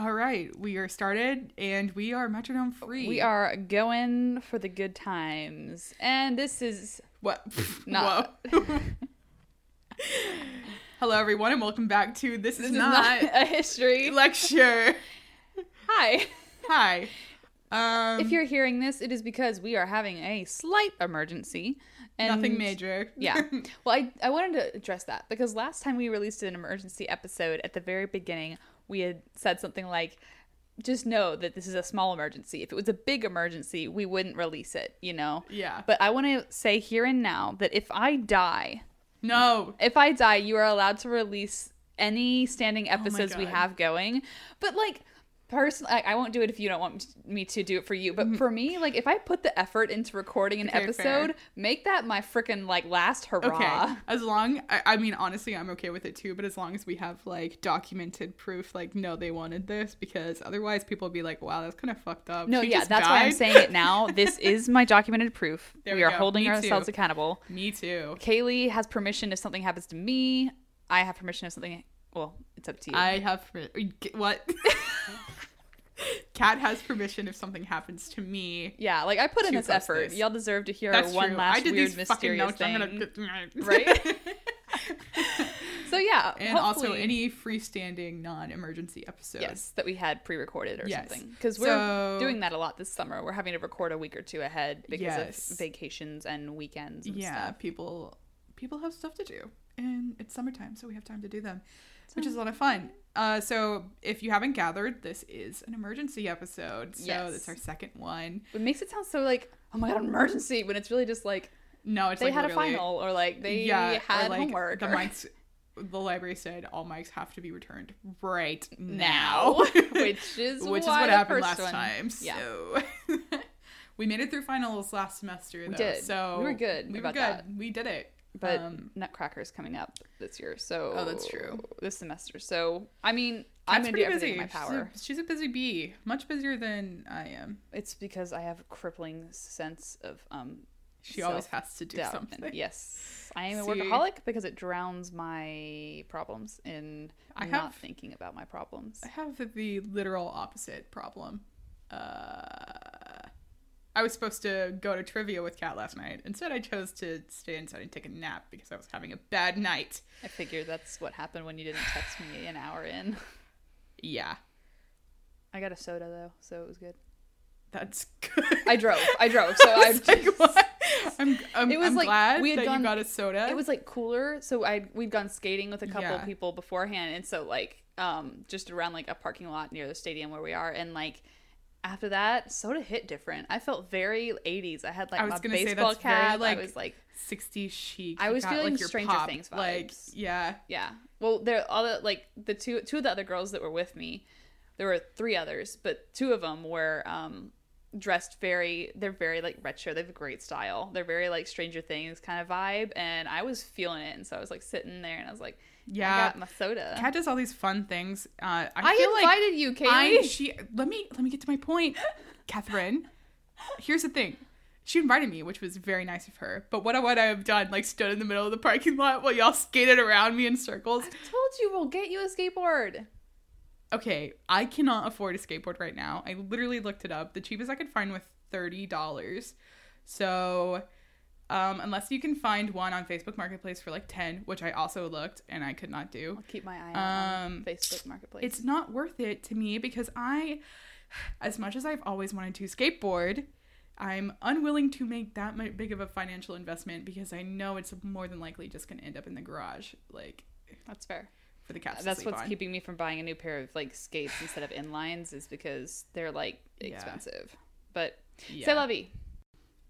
All right, we are started and we are metronome free. We are going for the good times. And this is what? Not- Hello, everyone, and welcome back to This, this is, is not, not a history. lecture. Hi. Hi. Um, if you're hearing this, it is because we are having a slight emergency. And nothing major. Yeah. Well, I, I wanted to address that because last time we released an emergency episode at the very beginning, we had said something like, just know that this is a small emergency. If it was a big emergency, we wouldn't release it, you know? yeah. But I want to say here and now that if I die, no. if I die, you are allowed to release any standing oh episodes we have going. But like personally, I, I won't do it if you don't want me to do it for you. But for me, like if I put the effort into recording an Mm-hmm. Okay, episode, fair. make that my freaking like last hurrah. Okay. As long, I, I mean, honestly, I'm okay with it too. But as long as we have like documented proof, like, no, they wanted this, because otherwise people will be like, wow, that's kind of fucked up. No, She yeah, that's why I'm saying it now. This is my documented proof. We we are go. holding Me ourselves too. accountable. Me too. Kaylee has permission if something happens to me. I have permission if something. Well, it's up to you. I have what? Cat has permission if something happens to me. yeah, like I put in this effort. this. Y'all deserve to hear That's one true. last I did weird these fucking mysterious notes. thing. Gonna Right? So yeah, and also any freestanding non-emergency episodes. yes that we had pre-recorded or Yes. something because we're So- doing that a lot this summer. We're having to record a week or two ahead because Yes. of vacations and weekends. And yeah, stuff. people people have stuff to do, and it's summertime, so we have time to do them, which is a lot of fun. Uh, so if you haven't gathered, this is an emergency episode. So Yes. it's our second one. It makes it sound so like oh my god, emergency when it's really just like No, it's they like had a final or like they yeah, had like homework. The or- mics, the library said all mics have to be returned right now, which is which is what happened last one- time. Yeah. So we made it through finals last semester. Though, did. So We were good We were good. that. We did it. But Um, Nutcracker's coming up this year, so Oh, that's true. This semester, so I mean, I'm gonna do pretty everything in my busy. She's a- power. She's a, busy bee, much busier than I am. It's because I have a crippling sense of um. She always has to do doubt. something. And yes, I am a workaholic because it drowns my problems in I not have- thinking about my problems. I have the literal opposite problem. Uh, I was supposed to go to trivia with Kat last night. Instead, I chose to stay inside and take a nap because I was having a bad night. I figured that's what happened when you didn't text me an hour in. Yeah, I got a soda though, so it was good. that's good. I drove. I drove, so I. was like, what? I'm, I'm, It was I'm like, glad we had that gone- you got a soda. it was like cooler so i we'd gone skating with a couple Yeah. people beforehand and so like um just around like a parking lot near the stadium where we are and like after that soda hit different. I felt very 80s i had like I my baseball that's very, cap. Like, i was like 60s chic. I was got, feeling like, Stranger pop, Things Like, vibes. yeah. yeah. Well there all the like the two two of the other girls that were with me there were three others but two of them were um dressed very they're very like retro. They have a great style. They're very like stranger things kind of vibe and i was feeling it. And so i was like sitting there and i was like Yeah. I got my soda. Kat does all these fun things. Uh, I, I feel like invited you, I she let me let me get to my point, Catherine. Here's the thing. She invited me, which was very nice of her. But what would I have done? Like stood in the middle of the parking lot while y'all skated around me in circles? I told you we'll get you a skateboard. Okay, I cannot afford a skateboard right now. I literally looked it up. The cheapest I could find was thirty dollars. So, um, unless you can find one on Facebook Marketplace for like ten, which I also looked and I could not do. I'll keep my eye Um, on Facebook Marketplace. it's not worth it to me because I, as much as I've always wanted to skateboard, I'm unwilling to make that big of a financial investment because I know it's more than likely just going to end up in the garage, like That's fair. for the cats. That's what's on. keeping me from buying a new pair of like skates instead of inlines is because they're like Yeah. expensive. But Yeah. c'est la vie.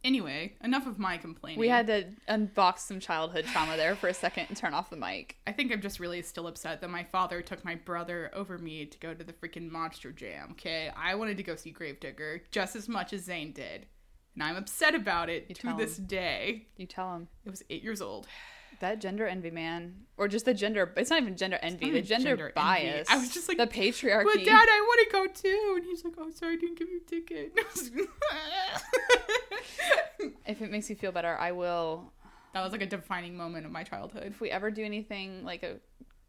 Anyway, enough of my complaining. We had to unbox some childhood trauma there for a second and turn off the mic. I think I'm just really still upset that my father took my brother over me to go to the freaking Monster Jam. Okay, I wanted to go see Gravedigger just as much as Zane did, and I'm upset about it You to this him. day. You tell him. It was eight years old. That gender envy, man, or just the gender. It's not even gender envy. The gender, gender envy. bias. I was just like, the patriarchy. But Dad, I want to go too. And he's like, Oh, sorry, I didn't give you a ticket. if it makes you feel better, I will that was like a defining moment of my childhood. if we ever do anything like a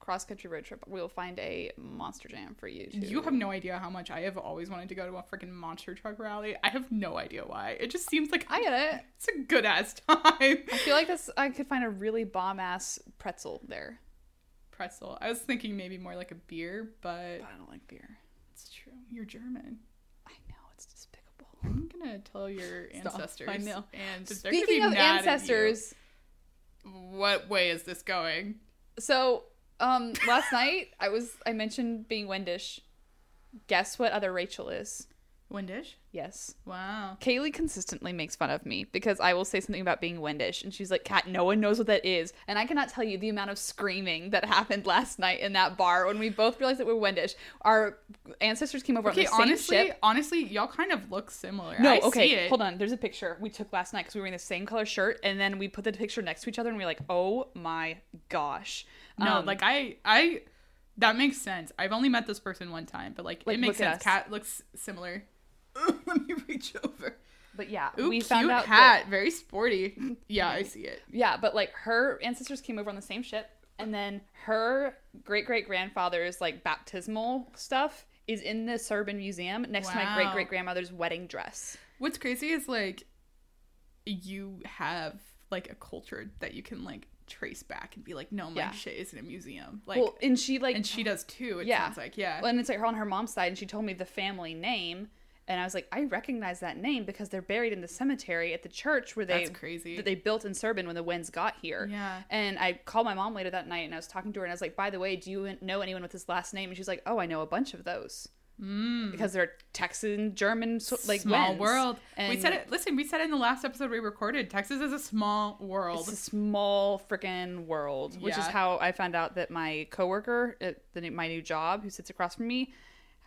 cross country road trip, we'll find a monster jam for you. To... You have no idea how much I have always wanted to go to a freaking monster truck rally. I have no idea why. It just seems like I get it. it's a good ass time. I feel like this. I could find a really bomb ass pretzel there. Pretzel. I was thinking maybe more like a beer, but But I don't like beer. it's true. You're German. I know it's despicable. I'm gonna tell your ancestors. I know. And they're gonna be Speaking of mad at you. ancestors, what way is this going? so um, last night I was I mentioned being Wendish. Guess what other Rachel is? Windish? Yes. Wow. Kaylee consistently makes fun of me because I will say something about being Wendish, and she's like, "Kat, no one knows what that is." And I cannot tell you the amount of screaming that happened last night in that bar when we both realized that we're Wendish. Our ancestors came over Okay, on the same honestly, ship. honestly, y'all kind of look similar. No, I okay, see it. hold on. There's a picture we took last night because we were wearing the same color shirt, and then we put the picture next to each other, and we are like, "Oh my gosh!" No, Um, like I, I, that makes sense. I've only met this person one time, but like, Like, it makes sense. Cat looks similar. Let me reach over. but yeah, Ooh, we cute found out hat, that very sporty. Yeah, I see it. yeah, but like her ancestors came over on the same ship, and then her great great grandfather's like baptismal stuff is in the Serbin Museum next to my great great grandmother's wedding dress. What's crazy is like, you have like a culture that you can like trace back and be like, no, my Yeah. shit is in a museum. Like, well, and she like and she does too. It Yeah. sounds like yeah. and it's like her on her mom's side, and she told me the family name. And I was like, I recognize that name because they're buried in the cemetery at the church where they That's crazy. that they built in Serbin when the Wends got here. Yeah. And I called my mom later that night and I was talking to her and I was like, by the way, do you know anyone with his last name? And she's like, oh, I know a bunch of those. Mm. Because they're Texan, German, so- like small Wends. world. we said it. Listen, we said in the last episode we recorded. Texas is a small world. It's a small freaking world, which is how I found out that my coworker at the, my new job, who sits across from me,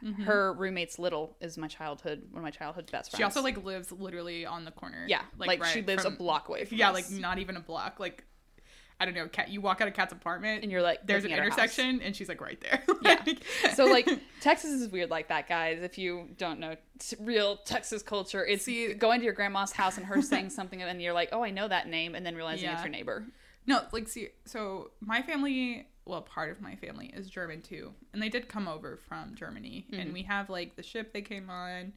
Mm-hmm. her roommate's little is my childhood one of my childhood best friends. She also like lives literally on the corner. yeah, like, she right lives from- a block away from Yeah, us. like not even a block. Like I don't know. Cat. You walk out of Cat's apartment, and you're like there's an intersection, and she's like right there. Yeah. So like Texas is weird like that, guys. If you don't know t- real Texas culture, it's See- going to your grandma's house and her saying something, and you're like, oh, I know that name, and then realizing it's your neighbor. No, like see, so my family, well, part of my family is German too, and they did come over from Germany, Mm-hmm. and we have like the ship they came on.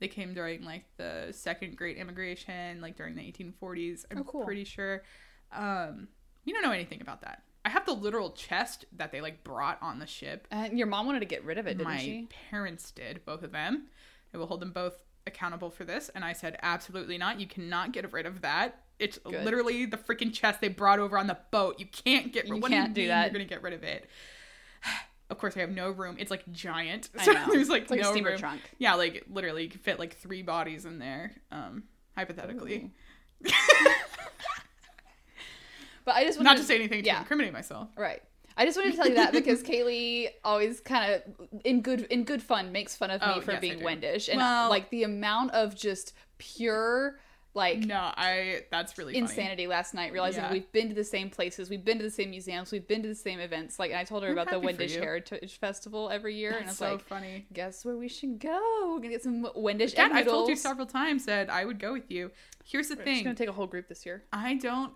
They came during like the second Great Immigration, like during the 1840s. I'm Oh, cool. pretty sure. Um, you don't know anything about that. I have the literal chest that they like brought on the ship. And your mom wanted to get rid of it, didn't my she? parents did, both of them. I will hold them both accountable for this. And I said, absolutely not. You cannot get rid of that. It's Good. literally the freaking chest they brought over on the boat. You can't get You rid. What can't do do you mean that. You're gonna get rid of it. Of course, I have no room. It's like giant. I So know. there's like like a no steamer room. trunk. Yeah, like literally, you could fit like three bodies in there. Um, hypothetically, But I just wanted not to say anything to yeah. incriminate myself. Right. I just wanted to tell you that because Kaylee always kind of in good in good fun makes fun of me Oh, for yes, being. Wendish and Well- like the amount of just pure like No, I. That's really funny. insanity last night realizing Yeah. we've been to the same places we've been to the same museums we've been to the same events like and i told her I'm about the wendish heritage festival every year and it's so like funny. guess where we should go we're gonna get some wendish egg I've told you several times that I would go with you. Here's the we're thing. gonna take a whole group this year I don't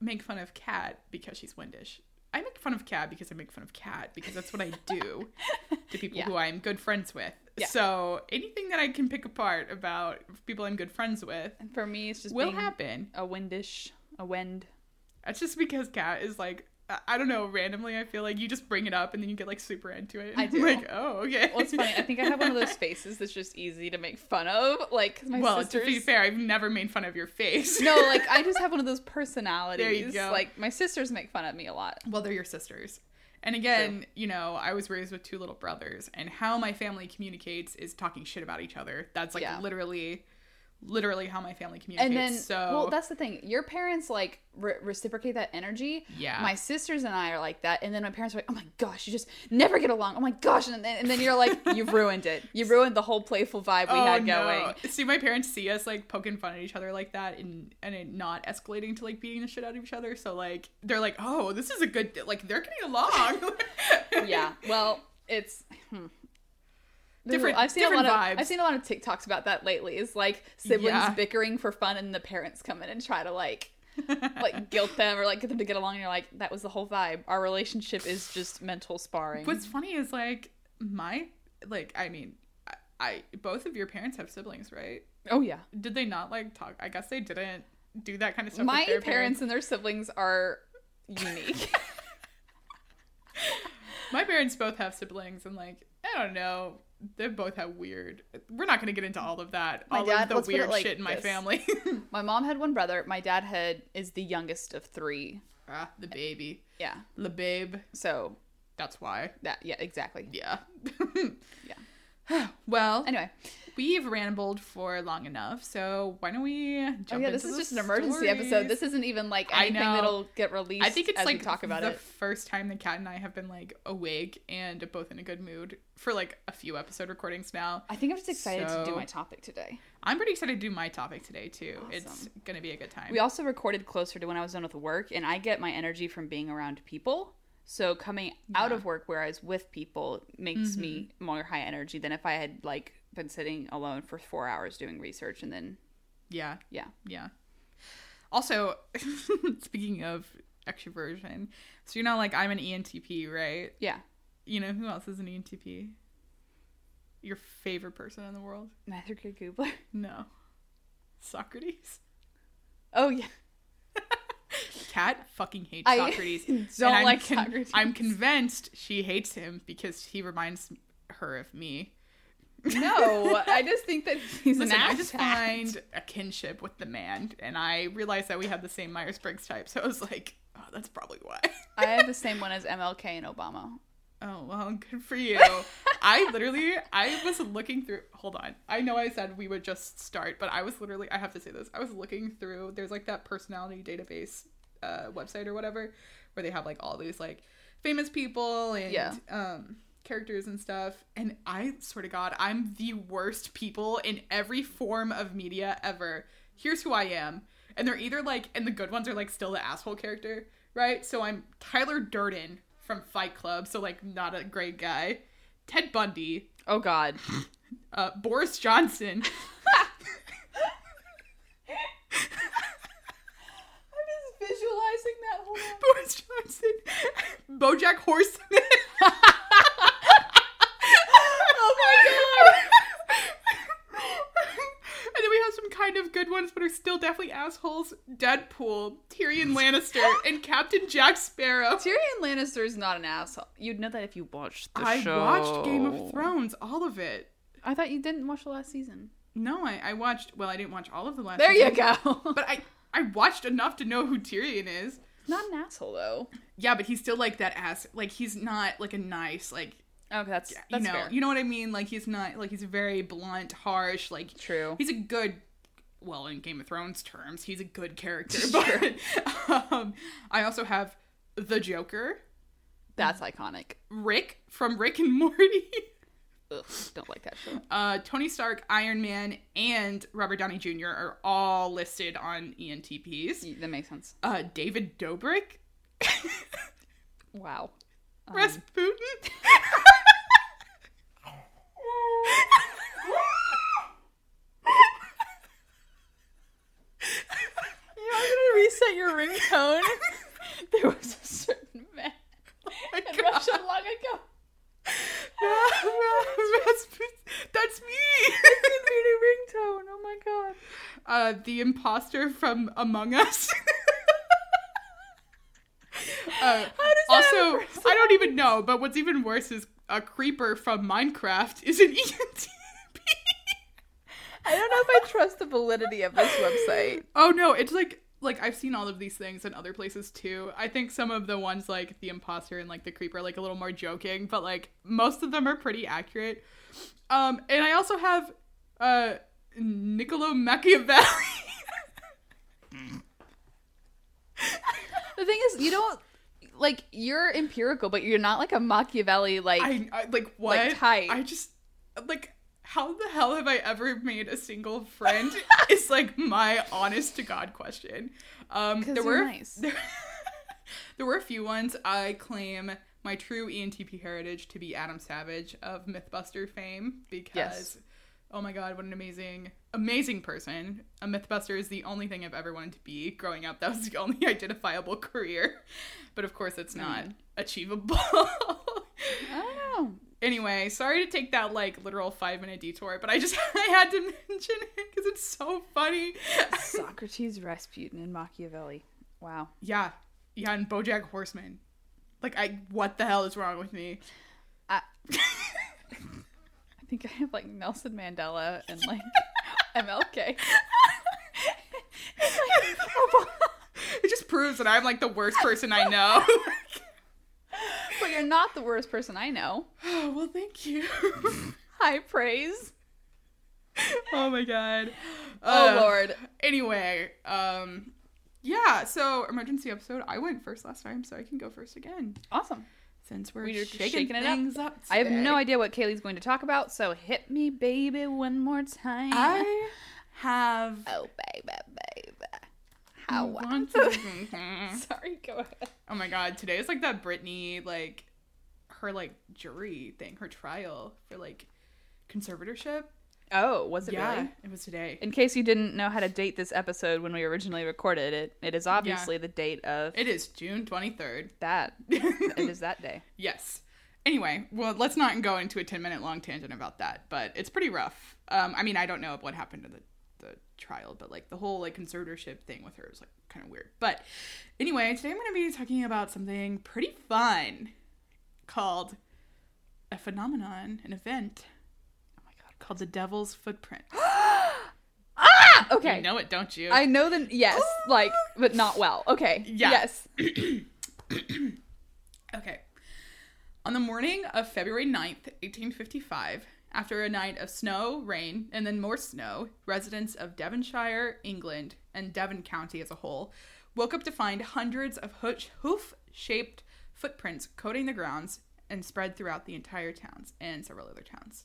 make fun of Kat because she's Windish. I make fun of Kat because I make fun of Kat because that's what I do to people Yeah. who I'm good friends with. Yeah. So anything that I can pick apart about people I'm good friends with and for me it's just will happen. a wendish a wend That's just because Kat is like I- don't know. Randomly, I feel like you just bring it up and then you get like super into it. I do. like, oh, okay. well it's funny i think i have one of those faces that's just easy to make fun of Like, my well, sisters to be fair, I've never made fun of your face. no like i just have one of those personalities There you go. like my sisters make fun of me a lot Well, they're your sisters. And again, you know, I was raised with two little brothers, and how my family communicates is talking shit about each other. That's like Yeah. literally, literally how my family communicates. and then so, well that's the thing your parents like re- reciprocate that energy Yeah. my sisters and i are like that and then my parents are like oh my gosh you just never get along oh my gosh and then, and then you're like you've ruined it you ruined the whole playful vibe we oh had no! going See, my parents see us like poking fun at each other like that, and and it not escalating to like beating the shit out of each other. So like, they're like, oh, this is a good like they're getting along. yeah well it's hmm. Different- I've seen different a lot vibes. of I've seen a lot of TikToks about that lately. Is like siblings Yeah. bickering for fun, and the parents come in and try to like like guilt them or like get them to get along. And you're like, that was the whole vibe. Our relationship is just mental sparring. What's funny is like my like I mean I, I both of your parents have siblings, right? oh yeah, Did they not like talk? I guess they didn't do that kind of stuff. my their parents and their siblings are unique. My parents both have siblings, and like I don't know, they both have weird. We're not gonna get into all of that. My all dad- of the let's put it weird like shit in my this. family. my mom had one brother. My dad had is the youngest of three. ah, the baby, Yeah, the babe. so That's why. that yeah exactly. Yeah. Yeah. well, Anyway, we've rambled for long enough, so why don't we jump oh yeah, this is just an emergency stories? episode. This isn't even like anything that'll get released. I think it's as like talk about the it. first time the cat and I have been like awake and both in a good mood for like a few episode recordings now. I think I'm just excited to do my topic today. I'm pretty excited to do my topic today too. It's gonna be a good time. We also recorded closer to when I was done with work, and I get my energy from being around people. So coming out of work where I was with people makes me mm-hmm. more high energy than if I had like been sitting alone for four hours doing research and then yeah, yeah. yeah. Also, speaking of extroversion, so you know, like I'm an ENTP, right? Yeah. You know who else is an ENTP? Your favorite person in the world? Matthew K. Gubler. No, Socrates. Oh yeah. Cat fucking hates I Socrates. don't I'm like con- Socrates. I'm convinced she hates him because he reminds her of me. No, I just think that he's Listen, an I just find a kinship with the man, and I realized that we have the same Myers Briggs type, so I was like, oh, that's probably why. I have the same one as MLK and Obama. Oh, well, good for you. I literally, I was looking through, hold on. I know I said we would just start, but I was literally, I have to say this, I was looking through, there's like that personality database uh, website or whatever, where they have like all these like famous people and Yeah. um, characters and stuff. And I swear to God, I'm the worst people in every form of media ever. Here's who I am. And they're either like, and the good ones are like still the asshole character, right? So I'm Tyler Durden from Fight Club, so like not a great guy. Ted Bundy, Oh God. uh, Boris Johnson, I'm just visualizing that whole. Boris Johnson, BoJack Horseman. Oh my and then we have some kind of good ones, but are still definitely assholes. Deadpool, Tyrion Lannister, and Captain Jack Sparrow. Tyrion Lannister is not an asshole. You'd know that if you watched the I show. watched Game of Thrones, all of it. I thought you didn't watch the last season. No, I, I watched. Well, I didn't watch all of the last. There you go. But I I watched enough to know who Tyrion is. not an asshole though. Yeah, but he's still like that ass. Like he's not like a nice like Okay, that's you know fair. you know what I mean. Like he's not like he's very blunt, harsh. Like True. he's a good. Well, in Game of Thrones terms, he's a good character. But um, I also have the Joker, That's iconic. Rick from Rick and Morty, Ugh, don't like that show. uh, Tony Stark, Iron Man, and Robert Downey Jr. are all listed on ENTPs. That makes sense. Uh, David Dobrik, Wow. Um, Rasputin. You know, I'm gonna reset your ringtone. there was a certain man my in God. Russia long ago. Rasputin. That's me. ringtone. Oh my god. uh, the imposter from Among Us. uh, How does also, I don't even know, but what's even worse is a creeper from Minecraft is an E ENTP. I don't know if I trust the validity of this website. oh no, it's like like I've seen all of these things in other places too. I think some of the ones like the imposter and like the creeper are like a little more joking, but like most of them are pretty accurate. Um, and I also have uh Niccolo Machiavelli. The thing is, you don't like you're empirical, but you're not like a Machiavelli. Like I, I like what? type. I just like how the hell have I ever made a single friend? is like my honest to god question. Um, there were nice. there, there were a few ones. I claim my true ENTP heritage to be Adam Savage of MythBuster fame because Yes. Oh my god, what an amazing, amazing person. A Mythbuster is the only thing I've ever wanted to be growing up. That was the only identifiable career. But of course, it's not Mm. achievable. I don't know. Anyway, sorry to take that like literal five minute detour, but I just I had to mention it because it's so funny. Socrates, Rasputin, and Machiavelli. Wow. yeah, yeah, and BoJack Horseman. Like, I what the hell is wrong with me? I, I think I have like Nelson Mandela and like MLK. it just proves that I'm like the worst person I know. But you're not the worst person I know. oh, well, thank you. High praise. oh my god. Oh Uh, lord. Anyway, um, yeah. So emergency episode. I went first last time, so I can go first again Awesome. since we're, We're shaking, shaking it up. things up. I have no idea what Kaylee's going to talk about, so hit me, baby, one more time. I have. Oh, baby, baby. To- Sorry, go ahead. oh my god! Today is like that Britney like her like jury thing, her trial for like conservatorship. Oh, was it yeah, really? it was today. In case you didn't know how to date this episode when we originally recorded it, it is obviously the date of It is June twenty third. that. it is that day. Yes. Anyway, well, let's not go into a 10 minute long tangent about that, but it's pretty rough. Um, I mean, I don't know what happened to the trial, but like the whole like conservatorship thing with her is like kind of weird. But anyway, today I'm going to be talking about something pretty fun called a phenomenon, an event Oh my god. called the Devil's Footprint. Ah! Okay. You know it, don't you? I know the yes, like, but not well. Okay. Yeah. Yes. Okay. On the morning of February 9th, 1855, after a night of snow, rain, and then more snow, residents of Devonshire, England, and Devon County as a whole woke up to find hundreds of hoof shaped footprints coating the grounds and spread throughout the entire towns and several other towns.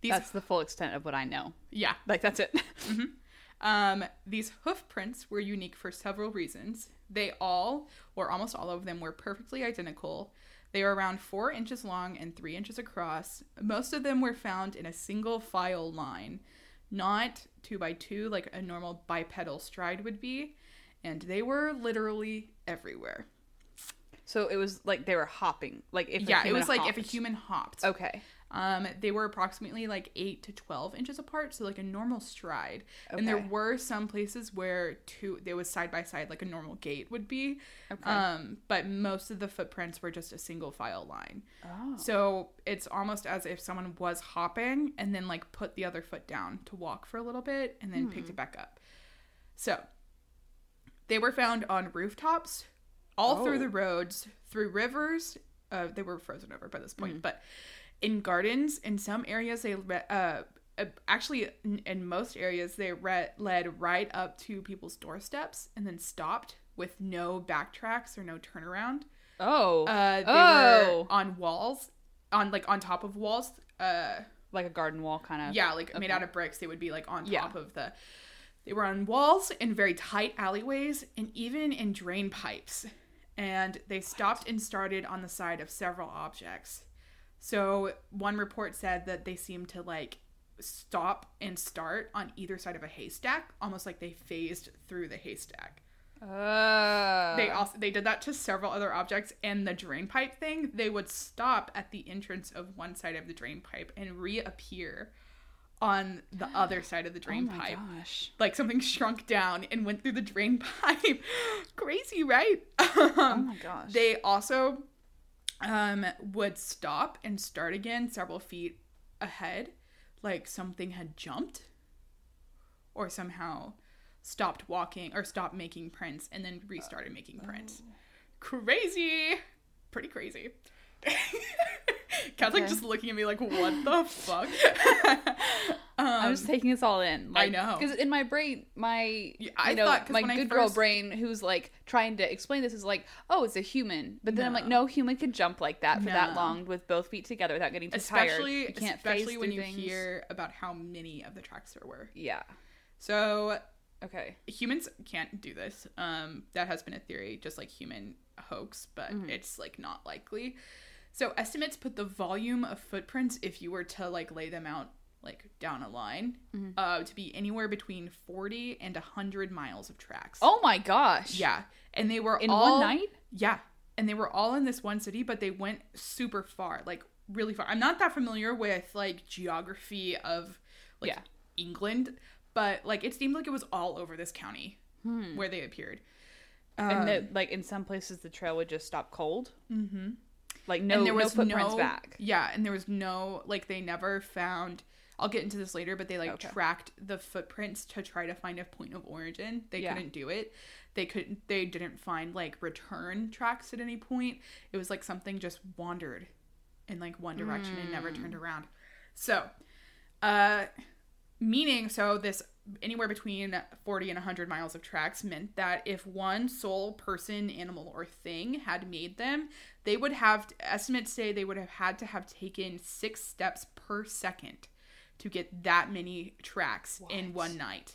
These, That's the full extent of what I know. yeah. Like that's it. Um, these hoof prints were unique for several reasons. They all, or almost all of them, were perfectly identical. They were around four inches long and three inches across. Most of them were found in a single file line, not two by two like a normal bipedal stride would be, and they were literally everywhere. so it was like they were hopping. Like if yeah, it was like if a human hopped. Okay. Um, they were approximately like eight to twelve inches apart, so like a normal stride. And there were some places where two they was side by side, like a normal gait would be. Okay. Um, but most of the footprints were just a single file line. oh. So it's almost as if someone was hopping and then like put the other foot down to walk for a little bit and then picked it back up. So they were found on rooftops, all through Oh. the roads, through rivers. Uh, they were frozen over by this point, but in gardens, in some areas, they uh, uh, actually in, in most areas they re- led right up to people's doorsteps and then stopped with no backtracks or no turnaround. Oh. Uh, they Oh. were on walls, on like on top of walls. Uh, like a garden wall kind of. yeah, like made out of bricks. They would be like on top Yeah. of the. They were on walls in very tight alleyways and even in drain pipes. And they stopped and started on the side of several objects. So one report said that they seemed to like stop and start on either side of a haystack, almost like they phased through the haystack. Uh, They also they did that to several other objects and the drain pipe thing. They would stop at the entrance of one side of the drain pipe and reappear on the other side of the oh drain my pipe. gosh. Like something shrunk down and went through the drain pipe. Crazy, right? Oh Um, my gosh. they also um, would stop and start again several feet ahead, like something had jumped or somehow stopped walking or stopped making prints and then restarted making prints. Crazy. Pretty crazy. Cat's like just looking at me like, what the fuck? I'm um, just taking this all in. I know. because in my brain, my Yeah, I you know, thought- my good girl brain, who's like trying to explain this, is like, oh, it's a human. But then I'm like, No. no human could jump like that for that long with both feet together without getting too especially tired. You can't especially when you things. hear about how many of the tracks there were. Yeah. So Okay. humans can't do this. Um, that has been a theory, just like human hoax, but it's like not likely. So estimates put the volume of footprints, if you were to like lay them out like down a line, Mm-hmm. uh, to be anywhere between 40 and 100 miles of tracks. Oh my gosh. Yeah. And they were In all, one night? Yeah. And they were all in this one city, but they went super far, like really far. I'm not that familiar with like geography of like Yeah. England, but like it seemed like it was all over this county where they appeared. And Um, that, like in some places, the trail would just stop cold. Mm-hmm. Like no, and there was no footprints no, back. Yeah, and there was no like they never found. I'll get into this later, but they like Okay. tracked the footprints to try to find a point of origin. They Yeah. couldn't do it. They couldn't. They didn't find like return tracks at any point. It was like something just wandered in like one direction and never Hmm. turned around. So, uh, meaning so this anywhere between 40 and 100 miles of tracks meant that if one sole person animal or thing had made them they would have estimates say they would have had to have taken six steps per second to get that many tracks in one night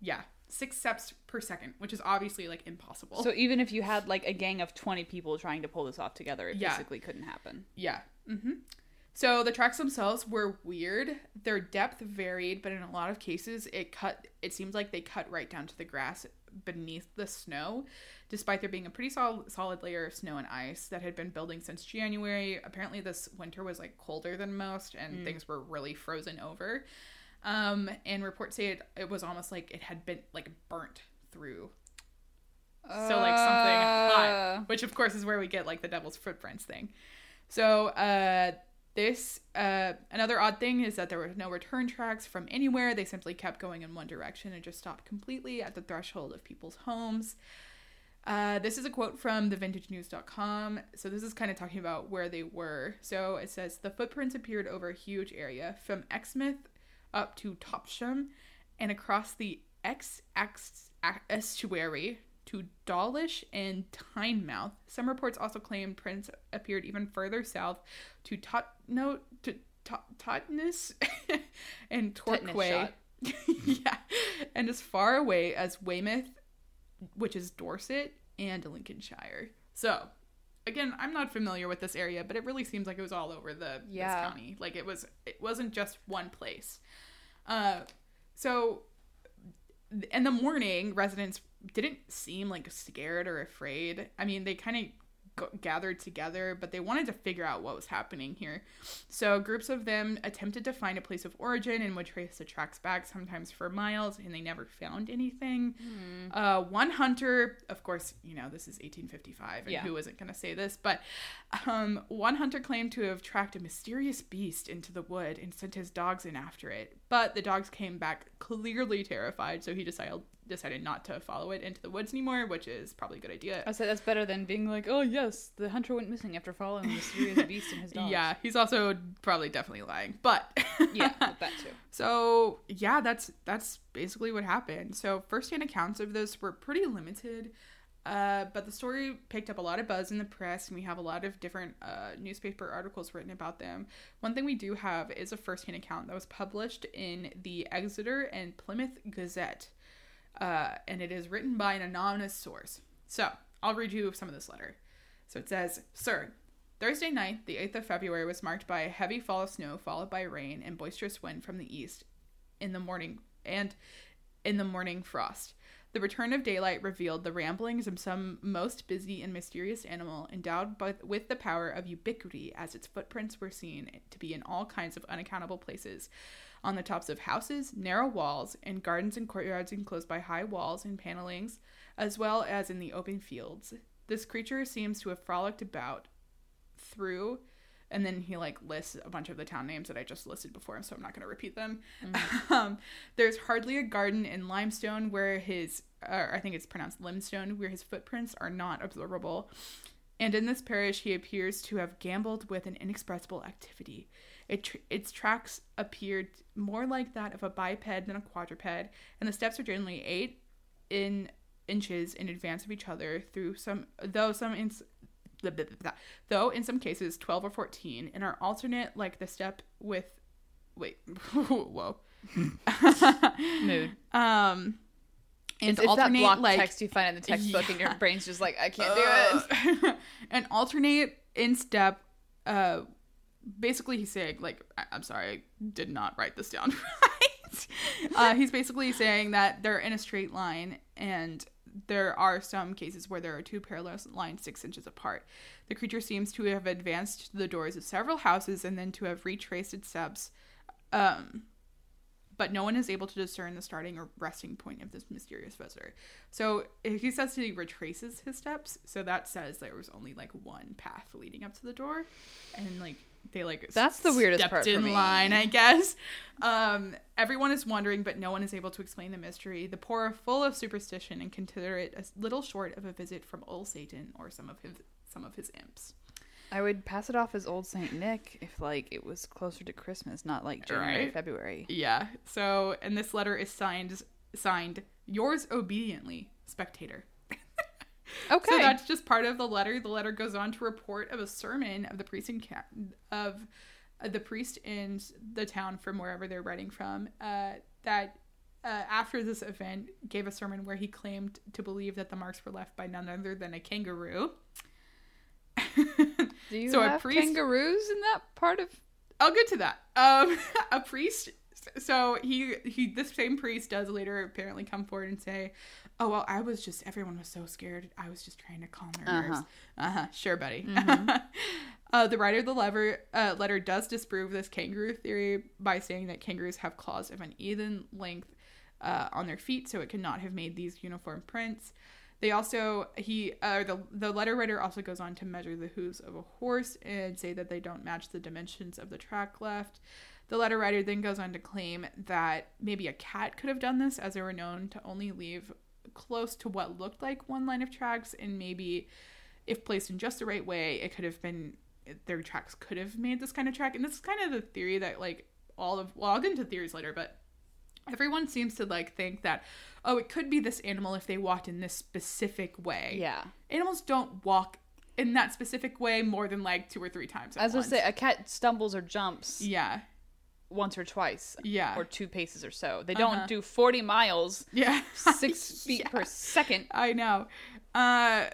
yeah six steps per second which is obviously like impossible So even if you had like a gang of twenty people trying to pull this off together, it Yeah. basically couldn't happen. Yeah. hmm So the tracks themselves were weird. Their depth varied, but in a lot of cases, it cut. It seems like they cut right down to the grass beneath the snow, despite there being a pretty solid, solid layer of snow and ice that had been building since January. Apparently, this winter was like colder than most, and things were really frozen over. Um, and reports say it, it was almost like it had been like burnt through so like something Uh. hot, which of course is where we get like the devil's footprints thing. So uh this uh another odd thing is that there were no return tracks from anywhere. They simply kept going in one direction and just stopped completely at the threshold of people's homes. Uh, this is a quote from thevintagenews.com. So this is kind of talking about where they were. So it says the footprints appeared over a huge area from Exmouth up to Topsham and across the Exe estuary to Dawlish and Teignmouth. Some reports also claim prints appeared even further south to Totno to Totnes and Torquay. yeah, and as far away as Weymouth, which is Dorset and Lincolnshire. So, again, I'm not familiar with this area, but it really seems like it was all over the Yeah. county. Like it was, it wasn't just one place. Uh, so in the morning, residents didn't seem like scared or afraid. I mean, they kind of g- gathered together, but they wanted to figure out what was happening here. So, groups of them attempted to find a place of origin and would trace the tracks back, sometimes for miles, and they never found anything. Uh, one hunter, of course, you know, this is 1855, and Yeah. who isn't going to say this, but um, one hunter claimed to have tracked a mysterious beast into the wood and sent his dogs in after it. But the dogs came back clearly terrified, so he decided decided not to follow it into the woods anymore, which is probably a good idea. I said that's better than being like, oh yes, the hunter went missing after following the mysterious beast and his dog. Yeah, he's also probably definitely lying, but yeah, that too. So yeah, that's that's basically what happened. So firsthand accounts of this were pretty limited, uh, but the story picked up a lot of buzz in the press, and we have a lot of different uh, newspaper articles written about them. One thing we do have is a firsthand account that was published in the Exeter and Plymouth Gazette, uh, and it is written by an anonymous source. So I'll read you some of this letter. So it says, "Sir." Thursday night, the 8th of February, was marked by a heavy fall of snow followed by rain and boisterous wind from the east in the morning and in the morning frost. The return of daylight revealed the ramblings of some most busy and mysterious animal endowed by, with the power of ubiquity as its footprints were seen to be in all kinds of unaccountable places on the tops of houses, narrow walls, in gardens and courtyards enclosed by high walls and panelings, as well as in the open fields. This creature seems to have frolicked about through and then he like lists a bunch of the town names that I just listed before, so I'm not going to repeat them. um, there's hardly a garden in limestone where his, or I think it's pronounced limestone, where his footprints are not observable. And in this parish, he appears to have gambled with an inexpressible activity. It tr- its tracks appeared more like that of a biped than a quadruped, and the steps are generally eight in inches in advance of each other. Through some, though some ins- blah, blah, blah, though in some cases 12 or 14 and are alternate like the step with wait whoa Mood. um and It's, it's that alternate block like text you find in the textbook, and your brain's just like, I can't do it. and alternate in step uh basically he's saying like I- I'm sorry, I did not write this down right. uh, he's basically saying that they're in a straight line and there are some cases where there are two parallel lines six inches apart. The creature seems to have advanced to the doors of several houses and then to have retraced its steps. Um, but no one is able to discern the starting or resting point of this mysterious visitor. So he says that he retraces his steps, so that says there was only like one path leading up to the door, and like they like That's the weirdest part for in me. line, I guess. Um, everyone is wondering, but no one is able to explain the mystery. The poor are full of superstition and consider it a little short of a visit from old Satan or some of his some of his imps. I would pass it off as old Saint Nick if like it was closer to Christmas, not like January, Right. February. Yeah. So, and this letter is signed signed yours obediently, spectator. Okay. So that's just part of the letter. The letter goes on to report of a sermon of the priest in ca- of uh, the priest in the town from wherever they're writing from. Uh, that uh, after this event gave a sermon where he claimed to believe that the marks were left by none other than a kangaroo. Do you so have priest- kangaroos in that part of? I'll get to that. Um, a priest. So he he this same priest does later apparently come forward and say, "Oh well, I was just everyone was so scared. I was just trying to calm their Uh-huh. nerves." Uh huh. Sure, buddy. Mm-hmm. uh, the writer of the lever, uh, letter does disprove this kangaroo theory by saying that kangaroos have claws of an even length uh, on their feet, so it could not have made these uniform prints. They also he uh, the the letter writer also goes on to measure the hooves of a horse and say that they don't match the dimensions of the track left. The letter writer then goes on to claim that maybe a cat could have done this, as they were known to only leave close to what looked like one line of tracks, and maybe if placed in just the right way, it could have been their tracks could have made this kind of track. And this is kind of the theory that like all of well, I'll get into theories later, but everyone seems to like think that oh, it could be this animal if they walked in this specific way. Yeah. Animals don't walk in that specific way more than like two or three times. At I was gonna once. say a cat stumbles or jumps yeah, once or twice, yeah, or two paces or so. They Uh-huh. don't do forty miles, yeah. six feet Yeah. per second. I know. Uh,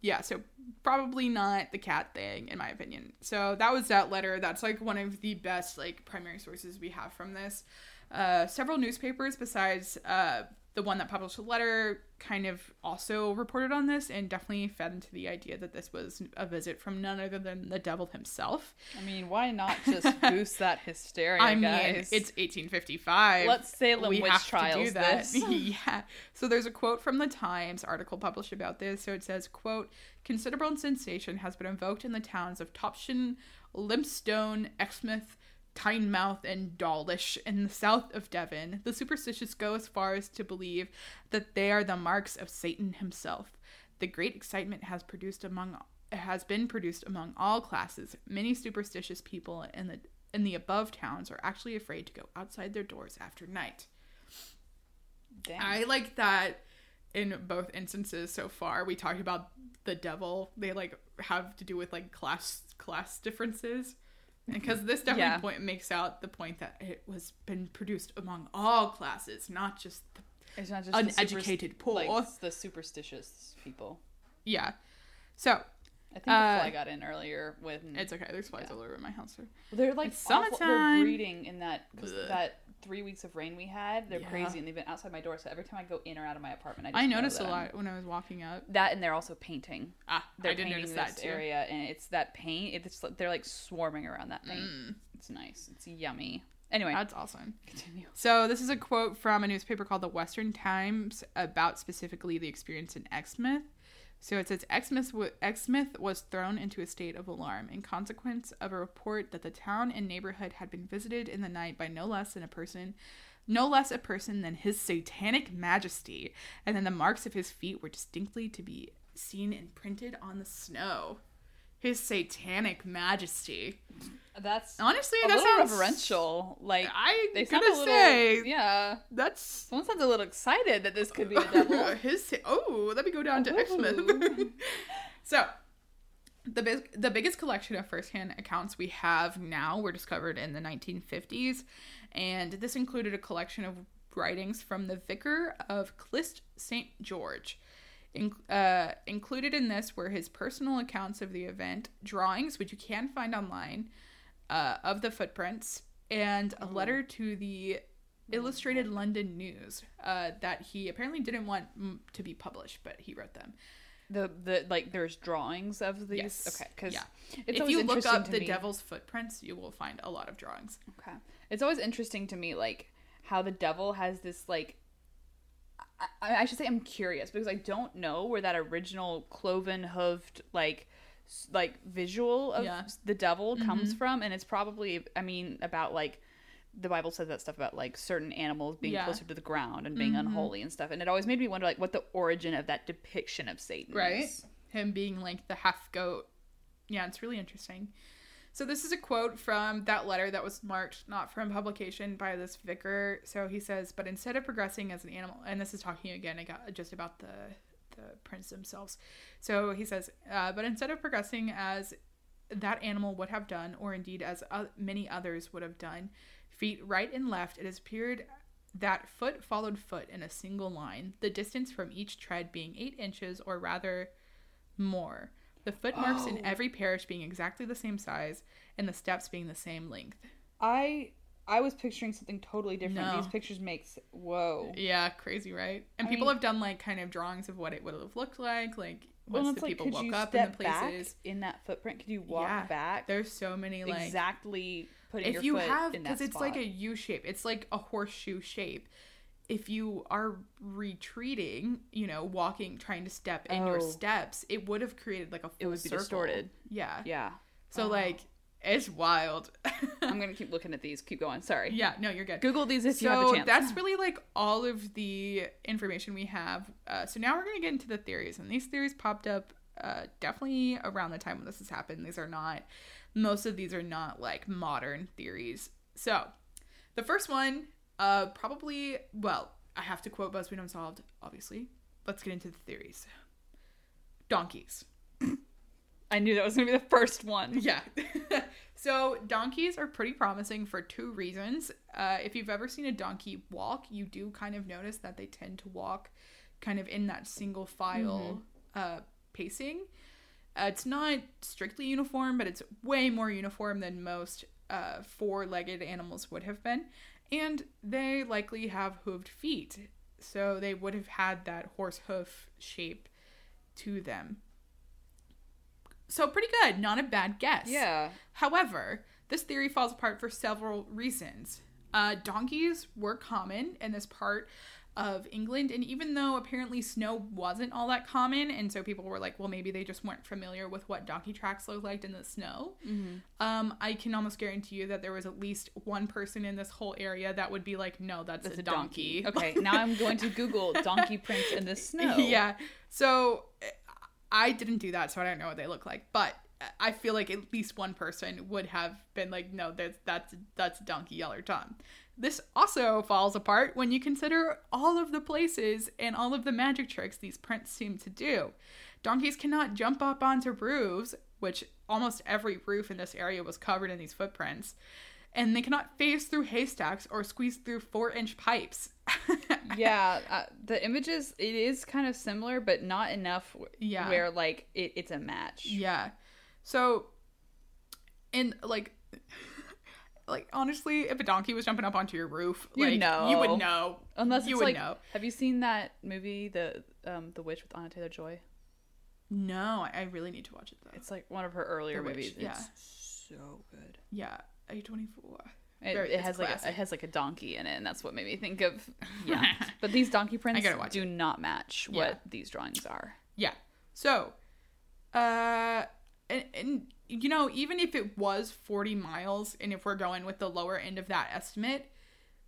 yeah, so probably not the cat thing, in my opinion. So that was that letter. That's like one of the best like primary sources we have from this. Uh, several newspapers besides uh, the one that published the letter kind of also reported on this and definitely fed into the idea that this was a visit from none other than the devil himself. I mean, why not just boost that hysteria, I mean, guys? it's 1855. Let's Salem we witch have trials to do that. this. yeah. So there's a quote from the Times article published about this. So it says, "quote Considerable sensation has been invoked in the towns of Topsham, Lympstone, Exmouth." Teignmouth and Dawlish in the south of Devon, the superstitious go as far as to believe that they are the marks of Satan himself. The great excitement has produced among has been produced among all classes. Many superstitious people in the in the above towns are actually afraid to go outside their doors after night. Damn. I like that in both instances so far. We talked about the devil. They like have to do with like class class differences. Because this definitely Yeah. point makes out the point that it was been produced among all classes, not just the, It's not just the uneducated poor. like the superstitious people. yeah. So I think Uh, the fly got in earlier when it's okay. There's flies Yeah. all over my house. Too. they're like It's awful. They're breeding in that that three weeks of rain we had. They're Yeah. crazy and they've been outside my door. So every time I go in or out of my apartment, I, just I noticed a lot when I was walking up. That and they're also painting. Ah, They're I didn't painting notice this that too. area, and it's that paint. It's they're like swarming around that paint. Mm, It's nice. It's yummy. Anyway, that's awesome. continue. So this is a quote from a newspaper called the Western Times about specifically the experience in Exmouth. So it says Exmouth, w- was thrown into a state of alarm in consequence of a report that the town and neighborhood had been visited in the night by no less than a person, no less a person than His Satanic Majesty, and then the marks of his feet were distinctly to be seen imprinted on the snow. His Satanic Majesty. That's Honestly, a that little sounds reverential. Like I they gotta sound a little. say Yeah, that's someone sounds a little excited that this could be the devil. His oh, let me go down to Exmouth. Ooh. so, the big, the biggest collection of firsthand accounts we have now were discovered in the 1950s, and this included a collection of writings from the vicar of Clyst St. George. In, uh, included in this were his personal accounts of the event, drawings, which you can find online, uh, of the footprints, and a letter to the Illustrated London News uh, that he apparently didn't want to be published, but he wrote them. The the like there's drawings of these. Yes. Okay, because Yeah. if you look up the me. devil's footprints, you will find a lot of drawings. Okay. It's always interesting to me, like, how the devil has this, like, I, I should say I'm curious because I don't know where that original cloven hoofed, like, like visual of Yeah. the devil comes from. And it's probably, I mean, about, like, the Bible says that stuff about, like, certain animals being Yeah. Mm-hmm. closer to the ground and being unholy and stuff. And it always made me wonder, like, what the origin of that depiction of Satan Right. is. Him being like the half goat. Yeah, it's really interesting. So this is a quote from that letter that was marked not from publication by this vicar. So he says, "But instead of progressing as an animal, and this is talking again just about the the prints themselves. So he says, uh, but instead of progressing as that animal would have done, or indeed as uh, many others would have done, feet right and left, it has appeared that foot followed foot in a single line, the distance from each tread being eight inches, or rather more. The footmarks in Oh. every parish being exactly the same size, and the steps being the same length. I I was picturing something totally different. No. These pictures makes whoa. Yeah, crazy, right? And I people mean- have done like kind of drawings of what it would have looked like, like once it's the like, people woke up in the places. in that footprint? Could you walk Yeah, back? There's so many like exactly putting your if you foot have in because it's like a U shape. It's like a horseshoe shape. If you are retreating, you know, walking, trying to step in your Oh. steps, it would have created like a full It would be circle. distorted. Yeah. yeah. So Oh. like it's wild. I'm gonna keep looking at these. Keep going. Sorry. yeah, no, you're good. Google these if so you have a chance. that's really like all of the information we have. Uh, so now we're gonna get into the theories, and these theories popped up uh, definitely around the time when this has happened. These are not, most of these are not like modern theories. So the first one, uh, probably, well, I have to quote BuzzFeed Unsolved, obviously. Let's get into the theories. Donkeys. I knew that was gonna be the first one. Yeah. so donkeys are pretty promising for two reasons. Uh, if you've ever seen a donkey walk, you do kind of notice that they tend to walk kind of in that single file uh, pacing. Uh, it's not strictly uniform, but it's way more uniform than most uh, four legged animals would have been. And they likely have hooved feet. So they would have had that horse hoof shape to them. So pretty good. Not a bad guess. Yeah. However, this theory falls apart for several reasons. Uh, donkeys were common in this part of England, and even though apparently snow wasn't all that common, and so people were like, well, maybe they just weren't familiar with what donkey tracks look like in the snow. Um, I can almost guarantee you that there was at least one person in this whole area that would be like, no, that's, That's a, donkey. Okay. Now I'm going to Google donkey prints in the snow. Yeah. So uh, I didn't do that, so I don't know what they look like. But I feel like at least one person would have been like, no, that's that's that's Donkey Yeller Tom. This also falls apart when you consider all of the places and all of the magic tricks these prints seem to do. Donkeys cannot jump up onto roofs, which almost every roof in this area was covered in these footprints. And they cannot phase through haystacks or squeeze through four inch pipes. yeah, uh, the images it is kind of similar, but not enough. Yeah. where like it, it's a match. Yeah. So, and like, like honestly, if a donkey was jumping up onto your roof, like know. you would know. Unless you it's would like, know. have you seen that movie, the um, the Witch with Anya Taylor-Joy? No, I really need to watch it though. It's like one of her earlier movies. yeah. It's so good. yeah, A twenty four. It, it has like a, it has like a donkey in it, and that's what made me think of yeah. but these donkey prints do not match Yeah. what these drawings are. Yeah. So, uh, and, and you know, even if it was 40 miles, and if we're going with the lower end of that estimate,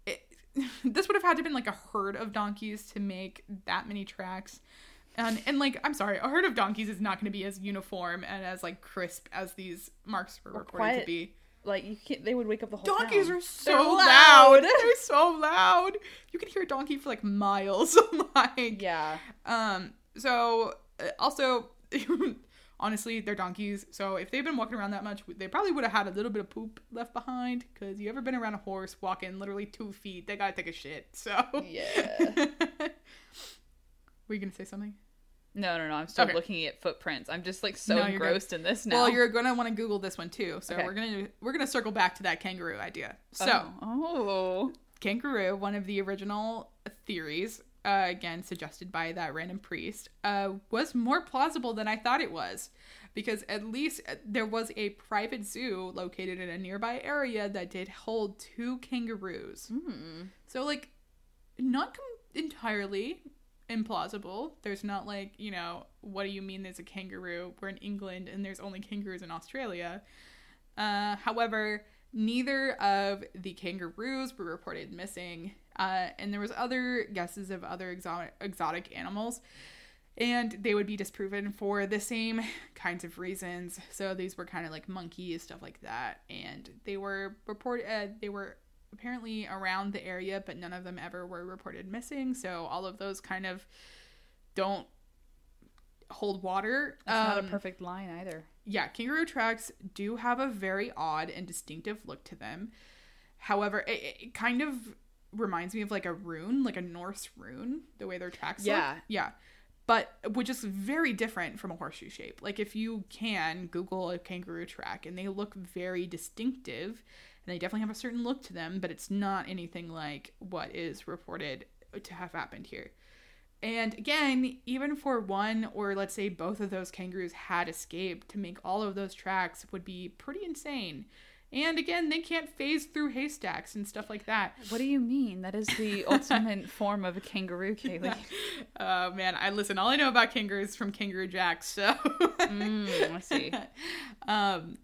it, this would have had to been like a herd of donkeys to make that many tracks. And, and like, I'm sorry, a herd of donkeys is not going to be as uniform and as like crisp as these marks were reported to be. Like you can't, they would wake up the whole Donkeys town. are so They're loud. They're so loud. You can hear a donkey for like miles. like, Yeah. um. So uh, also, honestly, they're donkeys. So if they've been walking around that much, they probably would have had a little bit of poop left behind. Cause you ever been around a horse walking literally two feet? They gotta take a shit. So Yeah. Were you gonna say something? No, no, no. I'm still Okay. looking at footprints. I'm just like so No, engrossed in this now. Well, you're gonna want to Google this one too. So Okay. we're gonna we're gonna circle back to that kangaroo idea. So oh. oh. kangaroo, one of the original theories, uh, again suggested by that random priest, uh, was more plausible than I thought it was, because at least uh, there was a private zoo located in a nearby area that did hold two kangaroos. Hmm. So like, not com- entirely implausible. There's not like you know what do you mean there's a kangaroo? We're in England and there's only kangaroos in Australia. Uh, however, neither of the kangaroos were reported missing, uh, and there was other guesses of other exotic exotic animals. And they would be disproven for the same kinds of reasons. So these were kind of like monkeys, stuff like that. And they were report. Uh, they were apparently around the area, but none of them ever were reported missing. So all of those kind of don't hold water. That's not a Um, perfect line either. yeah, kangaroo tracks do have a very odd and distinctive look to them. However, it, it kind of reminds me of like a rune, like a Norse rune, the way their tracks Yeah. look. Yeah. Yeah. But which is very different from a horseshoe shape. Like if you can Google a kangaroo track and they look very distinctive and they definitely have a certain look to them, but it's not anything like what is reported to have happened here. And again, even for one or let's say both of those kangaroos had escaped, to make all of those tracks would be pretty insane. And again, they can't phase through haystacks and stuff like that. What do you mean? That is the ultimate form of a kangaroo, Kaylee. Oh man, I listen. All I know about kangaroos is from Kangaroo Jack. So, Mm, I see. um,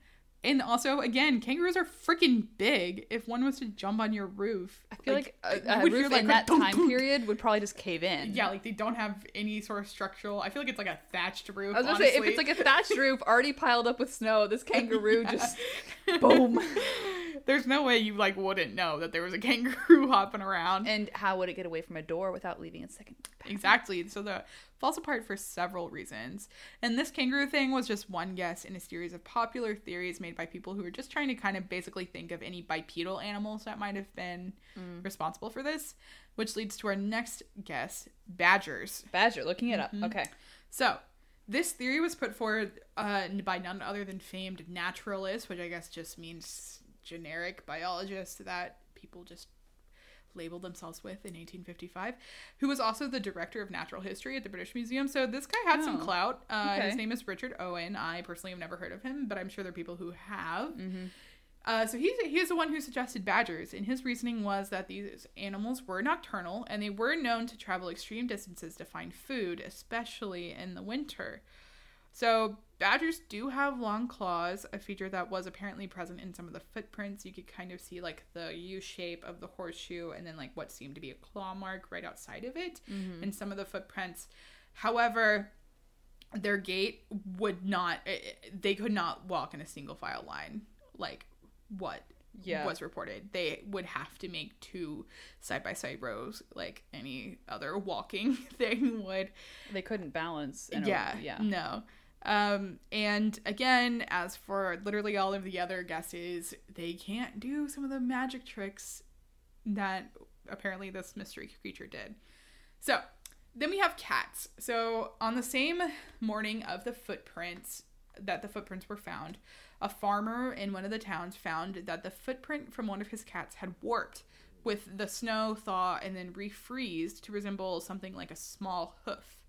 and also again, kangaroos are freaking big. If one was to jump on your roof, I feel like, you a, a would roof hear, in that time period would probably just cave in. Yeah, like they don't have any sort of structural. I feel like it's like a thatched roof. I was gonna honestly. say if it's like a thatched roof already piled up with snow, this kangaroo just boom. There's no way you like wouldn't know that there was a kangaroo hopping around. And how would it get away from a door without leaving a second? Exactly. So the falls apart for several reasons. And this kangaroo thing was just one guess in a series of popular theories made by people who were just trying to kind of basically think of any bipedal animals that might have been responsible for this, which leads to our next guess, badgers. Badger, looking it Mm-hmm. up. Okay. So, this theory was put forward uh, by none other than famed naturalists, which I guess just means generic biologists that people just labeled themselves with in 1855, who was also the director of natural history at the British Museum. So this guy had some Oh, clout. Uh, His name is Richard Owen. I personally have never heard of him, but I'm sure there are people who have. Mm-hmm. Uh, so he's he's the one who suggested badgers, and his reasoning was that these animals were nocturnal and they were known to travel extreme distances to find food, especially in the winter. So badgers do have long claws, a feature that was apparently present in some of the footprints. You could kind of see like the U shape of the horseshoe, and then like what seemed to be a claw mark right outside of it Mm-hmm. in some of the footprints. However, their gait would not eh, eh, they could not walk in a single file line like what Yeah. was reported they would have to make two side by side rows like any other walking thing would They couldn't balance. in a- yeah yeah. no um and again as for literally all of the other guesses they can't do some of the magic tricks that apparently this mystery creature did so then we have cats. So on the same morning of the footprints that the footprints were found, a farmer in one of the towns found that the footprint from one of his cats had warped with the snow thaw and then refreezed to resemble something like a small hoof.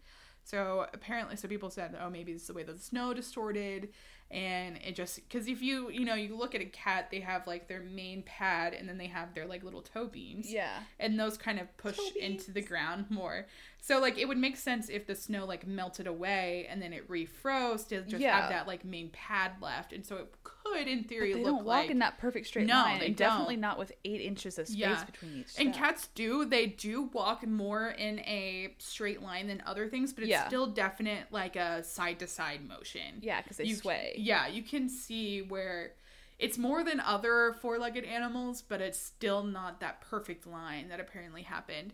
So apparently, so people said, oh, maybe it's the way that the snow distorted, and it just because if you you know you look at a cat, they have like their main pad, and then they have their like little toe beams Yeah. and those kind of push into the ground more. So like it would make sense if the snow like melted away and then it refroze to just Yeah. have that like main pad left, and so it could in But theory they look don't walk like in that perfect straight No, line. they and definitely don't. not with eight inches of space Yeah. between each. and step. cats do they do walk more in a straight line than other things, but it's Yeah. still definite like a side to side motion. Yeah, because they You- sway. Yeah, you can see where it's more than other four-legged animals, but it's still not that perfect line that apparently happened.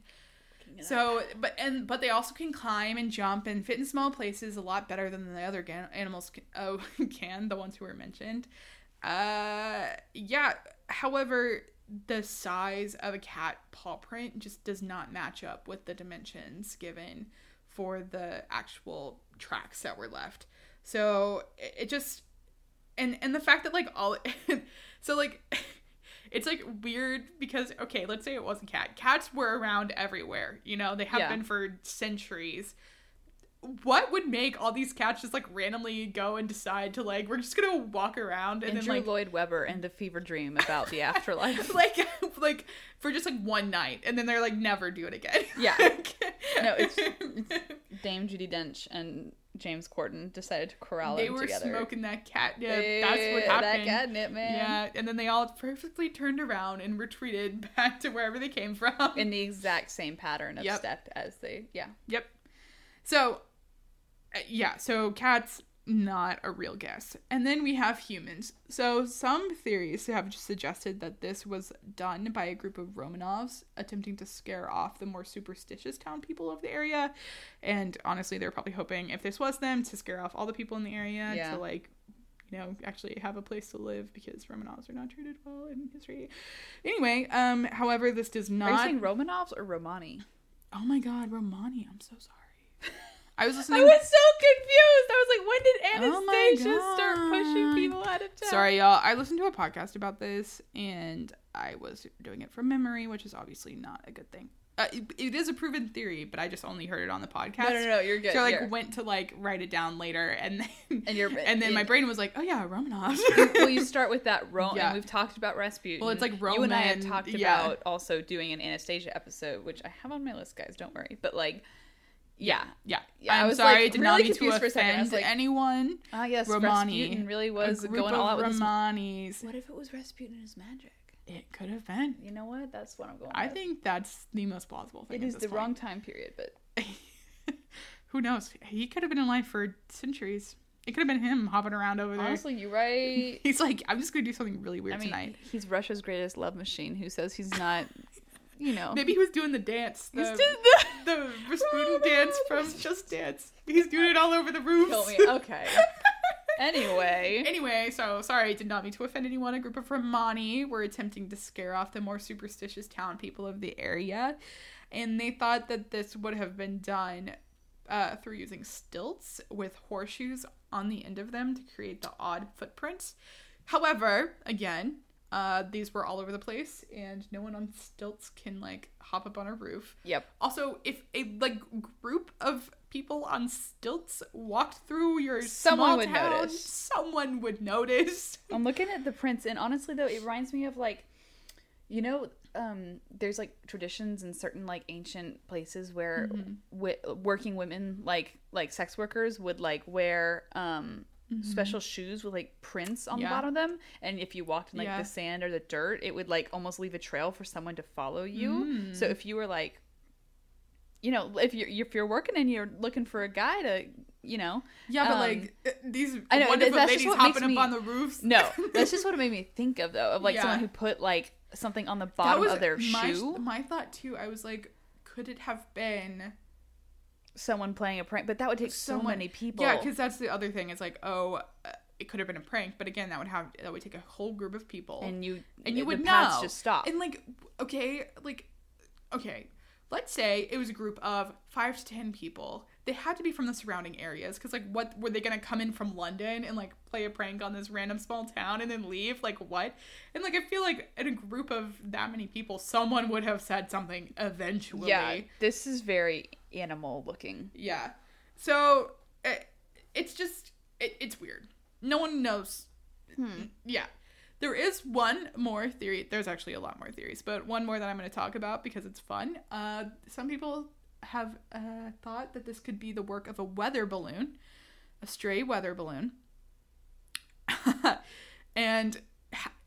So, but and but they also can climb and jump and fit in small places a lot better than the other gan- animals can, oh, can the ones who were mentioned. Uh, yeah. However, the size of a cat paw print just does not match up with the dimensions given for the actual tracks that were left. So it, it just and and the fact that like all so like it's like weird because okay, let's say it wasn't cat. Cats were around everywhere, you know, they have Yeah. been for centuries. What would make all these cats just like randomly go and decide to like we're just gonna walk around and then Andrew like Lloyd Webber and the fever dream about the afterlife. like like for just like one night and then they're like never do it again. Yeah. No, it's- Dame Judi Dench and James Corden decided to corral them together. they were together. smoking that catnip. Yeah, That's what happened. That catnip, man. Yeah, and then they all perfectly turned around and retreated back to wherever they came from. In the exact same pattern of Yep. step as they, yeah. Yep. So, uh, yeah, so cats not a real guess. And then we have humans. So some theories have suggested that this was done by a group of Romanovs attempting to scare off the more superstitious town people of the area. And honestly, they're probably hoping if this was them to scare off all the people in the area Yeah. to like you know, actually have a place to live because Romanovs are not treated well in history. Anyway, um, however, this does Are you not. saying Romanovs or Romani? oh my God, Romani! I'm so sorry. I was listening. I was so confused. I was like, when did Oh Anastasia start pushing people out of town? Sorry, y'all. I listened to a podcast about this, and I was doing it from memory, which is obviously not a good thing. Uh, it, it is a proven theory, but I just only heard it on the podcast. No, no, no, you're good. So I like went to like write it down later, and then And you're- and then my brain was like, oh yeah, Romanovs. well, you start with that Rome, Yeah. and we've talked about Rasputin. Well, it's like Roman. You and I have talked yeah. about also doing an Anastasia episode, which I have on my list, guys. Don't worry. But like, yeah, yeah, Yeah, I I'm was, sorry, like, I did not really mean to confused for a second. I was offend like, anyone. ah, yes, Romani. Rasputin really was going all out. Romanis. What if it was Rasputin and his magic? It could have been. You know what? That's what I'm going. I with. think that's the most plausible thing. it is the point. wrong time period, but Who knows? He could have been alive for centuries. It could have been him hopping around over there. honestly, you're right. He's like, I'm just gonna do something really weird I mean, tonight. he's Russia's greatest love machine. Who says he's not? You know, Maybe he was doing the dance, the, He's doing the- the Rasputin dance from Just Dance. He's doing it all over the roofs. kill me. Okay. anyway, Anyway, so sorry, I did not mean to offend anyone. A group of Romani were attempting to scare off the more superstitious town people of the area, and they thought that this would have been done uh, through using stilts with horseshoes on the end of them to create the odd footprints. However, again, uh, these were all over the place, and no one on stilts can like hop up on a roof. yep. Also, if a like group of people on stilts walked through your Someone small would town, notice. Someone would notice. I'm looking at the prints, and honestly, though, it reminds me of like, you know, um, there's like traditions in certain like ancient places where Mm-hmm. wi- working women, like like sex workers, would like wear um special shoes with like prints on Mm-hmm. Yeah. the bottom of them, and if you walked in like Yeah. the sand or the dirt, it would like almost leave a trail for someone to follow you. Mm. So if you were like. You know, if you're if you're working and you're looking for a guy to, you know, Yeah, but Um, like uh, these I know, wonderful ladies what hopping makes up me- on the roofs. No, that's just what it made me think of though, of like Yeah. someone who put like something on the bottom of their my, shoe, My thought too. I was like, could it have been someone playing a prank, but that would take so someone- many people. Yeah, because that's the other thing. It's like, oh, uh, it could have been a prank, but again, that would have that would take a whole group of people, and you and you would know. just stop. And like, okay, like, okay, let's say it was a group of five to ten people. They had to be from the surrounding areas because, like, what were they gonna come in from London and like play a prank on this random small town and then leave? Like, what? And like, I feel like in a group of that many people, someone would have said something eventually. yeah, this is very animal looking. Yeah. So it, it's just it, it's weird. No one knows. Yeah. There is one more theory. There's actually a lot more theories, but one more that I'm going to talk about because it's fun. Uh, some people have uh, thought that this could be the work of a weather balloon, a stray weather balloon, and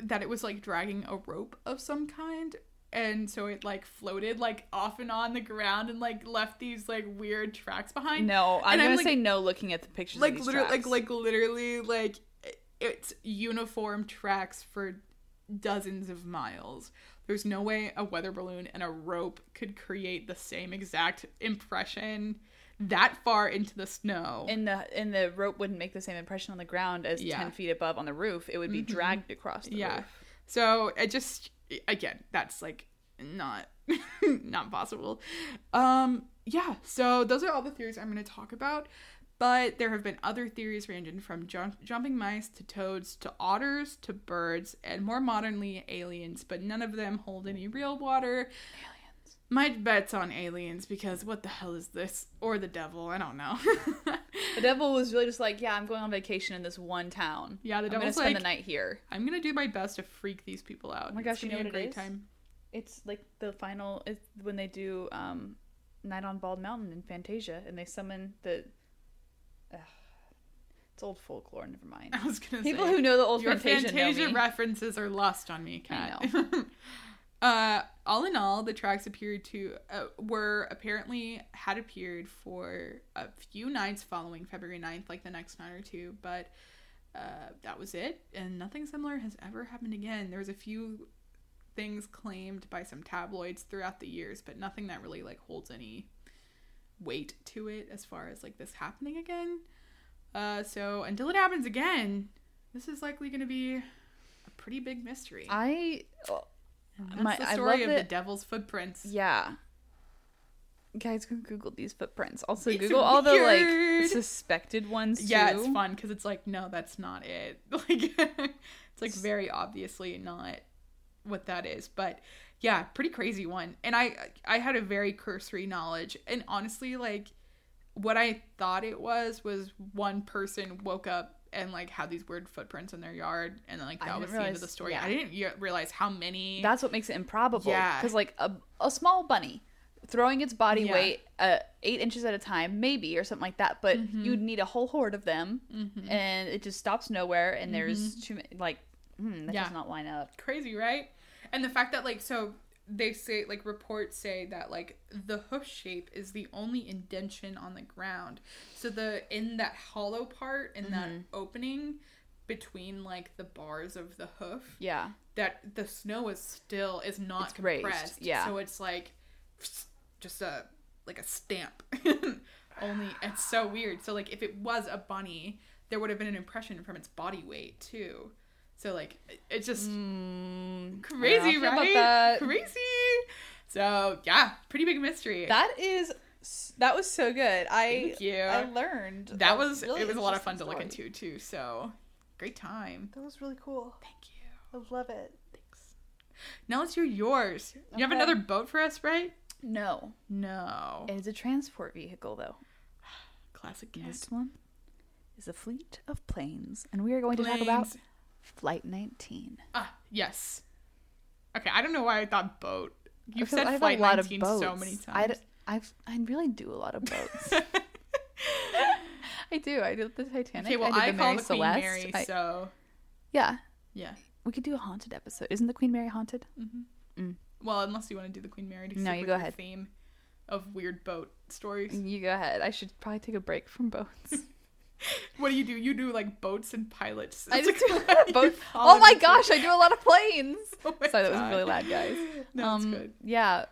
that it was like dragging a rope of some kind. And so it like floated like off and on the ground and like left these like weird tracks behind No, I'm And I'm, gonna like- say no. Looking at the pictures, like literally like tracks. like literally like it's uniform tracks for dozens of miles there's no way a weather balloon and a rope could create the same exact impression that far into the snow and the and the rope wouldn't make the same impression on the ground as Yeah. Mm-hmm. ten feet above on the roof. It would be dragged across the yeah roof. so it just again that's like not not possible um yeah, so those are all the theories I'm going to talk about. But there have been other theories ranging from jump- jumping mice to toads to otters to birds and more modernly aliens, but none of them hold any real water. My bet's on aliens because what the hell is this? Or the devil? I don't know. The devil was really just like, yeah, I'm going on vacation in this one town. yeah, the I'm gonna spend like, the night here. I'm gonna do my best to freak these people out. Oh my gosh, you know a what it great is? time. It's like the final it's when they do um Night on Bald Mountain in Fantasia and they summon the Ugh. it's old folklore, never mind. I was gonna People say who know the old Fantasia, Fantasia, references are lost on me, Kat. uh, all in all, the tracks appeared to uh, were apparently had appeared for a few nights following February 9th, like the next night or two, but uh, that was it, and nothing similar has ever happened again. There was a few things claimed by some tabloids throughout the years, but nothing that really like holds any weight to it as far as like this happening again. Uh, so until it happens again, this is likely going to be a pretty big mystery. I And that's my- the I story love of the devil's footprints. yeah. Guys, go Google these footprints. Also, It's Google all the like suspected ones too. Yeah, it's fun because it's like, no, that's not it. Like, it's like very obviously not what that is. But yeah, pretty crazy one. And I, I had a very cursory knowledge, and honestly, like, what I thought it was was one person woke up and like had these weird footprints in their yard, and then like that was the end of the story. yeah. I didn't realize how many. That's what makes it improbable. Yeah. Because like a, a small bunny throwing its body Yeah. weight uh, eight inches at a time, maybe or something like that. But Mhm. you'd need a whole horde of them, Mhm. and it just stops nowhere. And there's too many. Like, hmm, that Yeah. does not line up. crazy, right? And the fact that like so they say like reports say that like the hoof shape is the only indention on the ground. So the in that hollow part in that Mhm. opening between like the bars of the hoof Yeah. that the snow is still is not It's raised, compressed. yeah. So it's like just a like a stamp. Only it's so weird. So like if it was a bunny, there would have been an impression from its body weight too. So like it's just Mm, crazy, I don't about right? that. Crazy. So yeah, pretty big mystery. That is. That was so good. I Thank you. I learned. that was really it was a lot of fun to look into too. So great time. That was really cool. Thank you. I love it. Thanks. Now let's hear yours. You have another boat for us, right? No, No. it is a transport vehicle though. Classic cat. This one is a fleet of planes, and we are going to talk about Planes. Flight 19. Ah, yes. Okay, I don't know why I thought boat. You've Because said I flight a lot 19 of boats. so many I, times. d- I've, I really do a lot of boats. I do. I did the Titanic. okay, well I, I, did the call Mary the Queen Celeste. Mary, I- so yeah, yeah. we could do a haunted episode. Isn't the Queen Mary haunted? Mm-hmm. Mm. Well, unless you want to do the Queen Mary to No, you go ahead. theme of weird boat stories. You go ahead. I should probably take a break from boats. What do you do? You do like boats and pilots. I just do like, a lot of you boats. Oh my gosh, I do a lot of planes. Oh Sorry, that was really loud, guys. No, it's um, good. Yeah,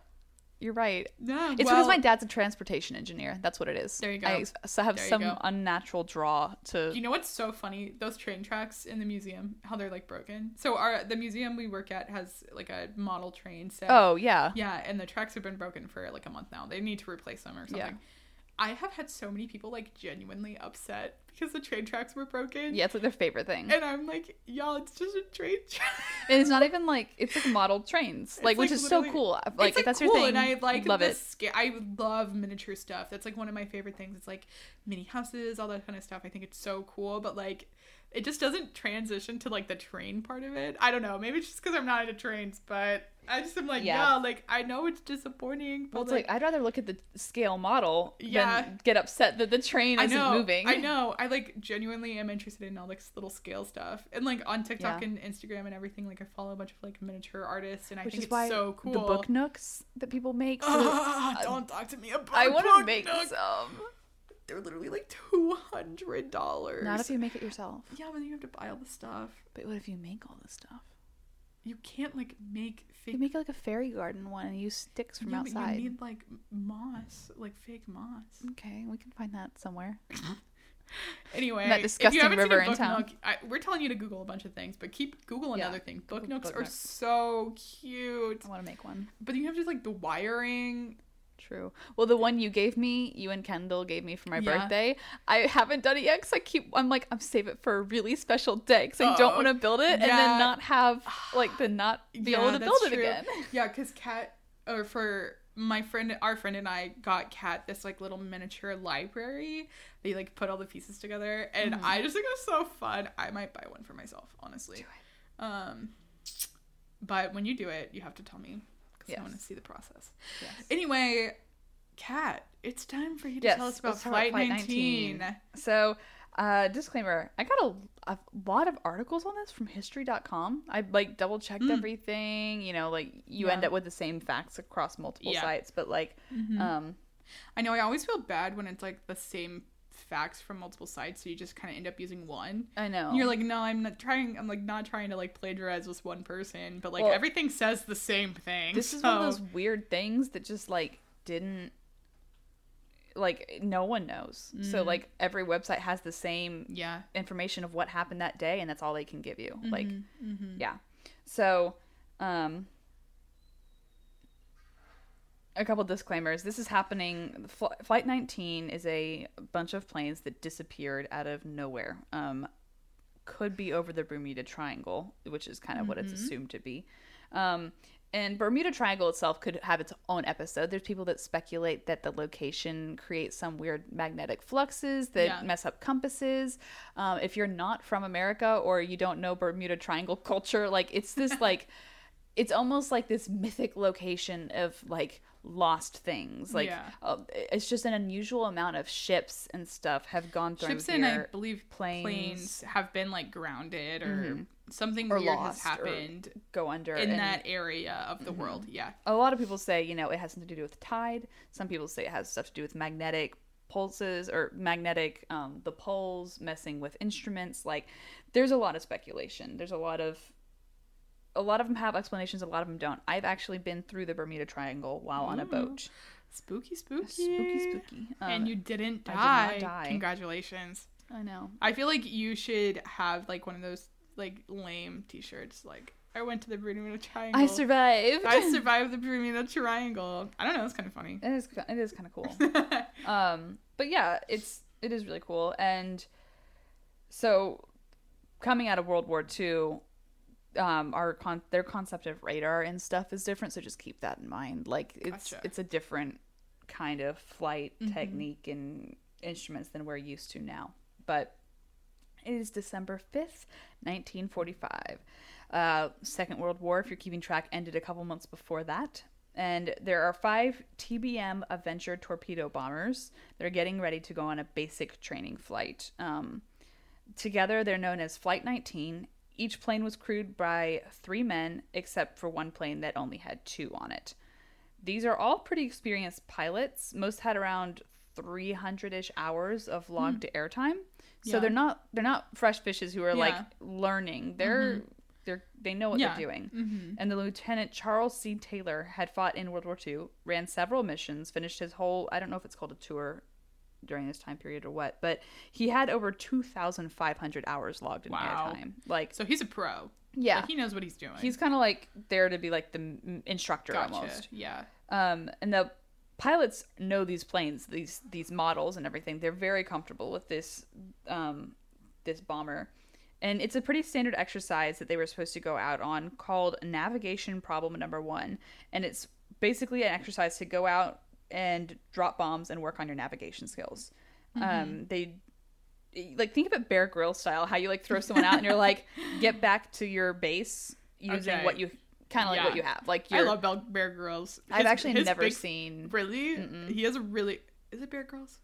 you're right. No, It's well, because my dad's a transportation engineer. That's what it is. There you go. I have There some unnatural draw to. You know what's so funny? Those train tracks in the museum, how they're like broken. So our the museum we work at has like a model train set. oh yeah. Yeah, and the tracks have been broken for like a month now. They need to replace them or something. Yeah. I have had so many people like genuinely upset because the train tracks were broken. Yeah, it's like their favorite thing. And I'm like, y'all, it's just a train track. And it's not even like it's like model trains, like which is so cool. Like it's, if that's your cool, thing, and I like love it. sca- I love miniature stuff. That's like one of my favorite things. It's like mini houses, all that kind of stuff. I think it's so cool, but like it just doesn't transition to like the train part of it. I don't know. Maybe it's just because I'm not into trains, but I just am like, Yeah. like I know it's disappointing, but Well, it's like, I'd rather look at the scale model Yeah. than get upset that the train I isn't know, moving. I know. I like genuinely am interested in all this little scale stuff, and like on TikTok Yeah. and Instagram and everything. Like I follow a bunch of like miniature artists, and I Which think it's why so cool. the book nooks that people make. Ah, don't talk to me about. I want want to make some. They're literally like two hundred dollars. Not if you make it yourself. Yeah, but then you have to buy all the stuff. But what if you make all the stuff? You can't like make fake. You make like a fairy garden one and use sticks from Yeah, but outside. You need like moss, like fake moss. Okay, we can find that somewhere. Anyway, That disgusting you river in town. nook, I, we're telling you to Google a bunch of things, but keep Google Yeah, another thing. Book Google nooks book are nooks. so cute, I want to make one. but you have just like the wiring True. Well, the one you gave me, you and Kendall gave me for my Yeah. birthday, I haven't done it yet because I keep. I'm like, I'm save it for a really special day because I don't Oh, want to build it and then not have like the not be able to build it true. again. Yeah, because Kat, or for my friend, our friend and I got Kat this like little miniature library. They like put all the pieces together, and Mm-hmm. I just think it was so fun. I might buy one for myself, honestly. Um, but when you do it, you have to tell me because I want to see the process. Yes. Anyway, Kat, it's time for you to Yes, tell us about let's talk about Flight, Flight 19. 19. So, uh, disclaimer: I got a, a lot of articles on this from History.com. I like double checked everything. You know, like you end up with the same facts across multiple Yeah. sites, but like, um, I know I always feel bad when it's like the same facts from multiple sites, so you just kind of end up using one. I know And you're like, no, I'm not trying. I'm like not trying to like plagiarize this one person, but like Well, everything says the same thing. this is one of those weird things that just like didn't like no one knows so like every website has the same Yeah. information of what happened that day and that's all they can give you like Mm-hmm. yeah so um a couple disclaimers. This is happening Fl- flight 19 is a bunch of planes that disappeared out of nowhere um could be over the bermuda triangle which is kind of what it's assumed to be. Um and bermuda triangle itself could have its own episode. There's people that speculate that the location creates some weird magnetic fluxes that Yeah. mess up compasses. Um, if you're not from america or you don't know bermuda triangle culture like it's this like it's almost like this mythic location of like lost things like Yeah. uh, it's just an unusual amount of ships and stuff have gone through Ships here and I believe planes. planes. have been like grounded or something Or weird lost has or happened go under in and that area of the world. Yeah. a lot of people say you know it has something to do with tide some people say it has stuff to do with magnetic pulses or magnetic um, the poles messing with instruments like there's a lot of speculation there's a lot of a lot of them have explanations a lot of them don't i've actually been through the bermuda triangle while on a boat Spooky, spooky, spooky spooky um, and you didn't I did not die. Congratulations. i know I feel like you should have like one of those like lame T-shirts. Like I went to the Bermuda Triangle. i survived I survived the Bermuda Triangle. I don't know. It's kind of funny. it is it is kind of cool um but yeah it's it is really cool and so coming out of world war ii um our con- their concept of radar and stuff is different so just keep that in mind like it's Gotcha. it's a different kind of flight technique and instruments than we're used to now but it is december 5th 1945 uh, second world war if you're keeping track ended a couple months before that and there are five TBM Avenger torpedo bombers that are getting ready to go on a basic training flight. Um, together, they're known as Flight 19. Each plane was crewed by three men, except for one plane that only had two on it. These are all pretty experienced pilots. Most had around 300ish hours of hmm. logged airtime. So Yeah. they're not they're not fresh fishes who are like learning. They're mm-hmm. they're they know what Yeah. they're doing. Mm-hmm. And the Lieutenant Charles C. Taylor had fought in World War II, ran several missions, finished his whole I don't know if it's called a tour during this time period or what, but he had over 2,500 hours logged in Wow. airtime. Like, So he's a pro. yeah, Like, he knows what he's doing. he's kind of like there to be like the instructor gotcha. almost. Yeah. Um, and the pilots know these planes, these these models and everything. They're very comfortable with this um, this bomber, and it's a pretty standard exercise that they were supposed to go out on called navigation problem number one, and it's basically an exercise to go out and drop bombs and work on your navigation skills. Um, they like think about Bear Grill style, how you like throw someone out and you're like get back to your base using Okay. what you kind of like what you have. Like I you're, love Bear Grylls. I've actually never big- seen. Really? He has a really. Is it Bear Grylls?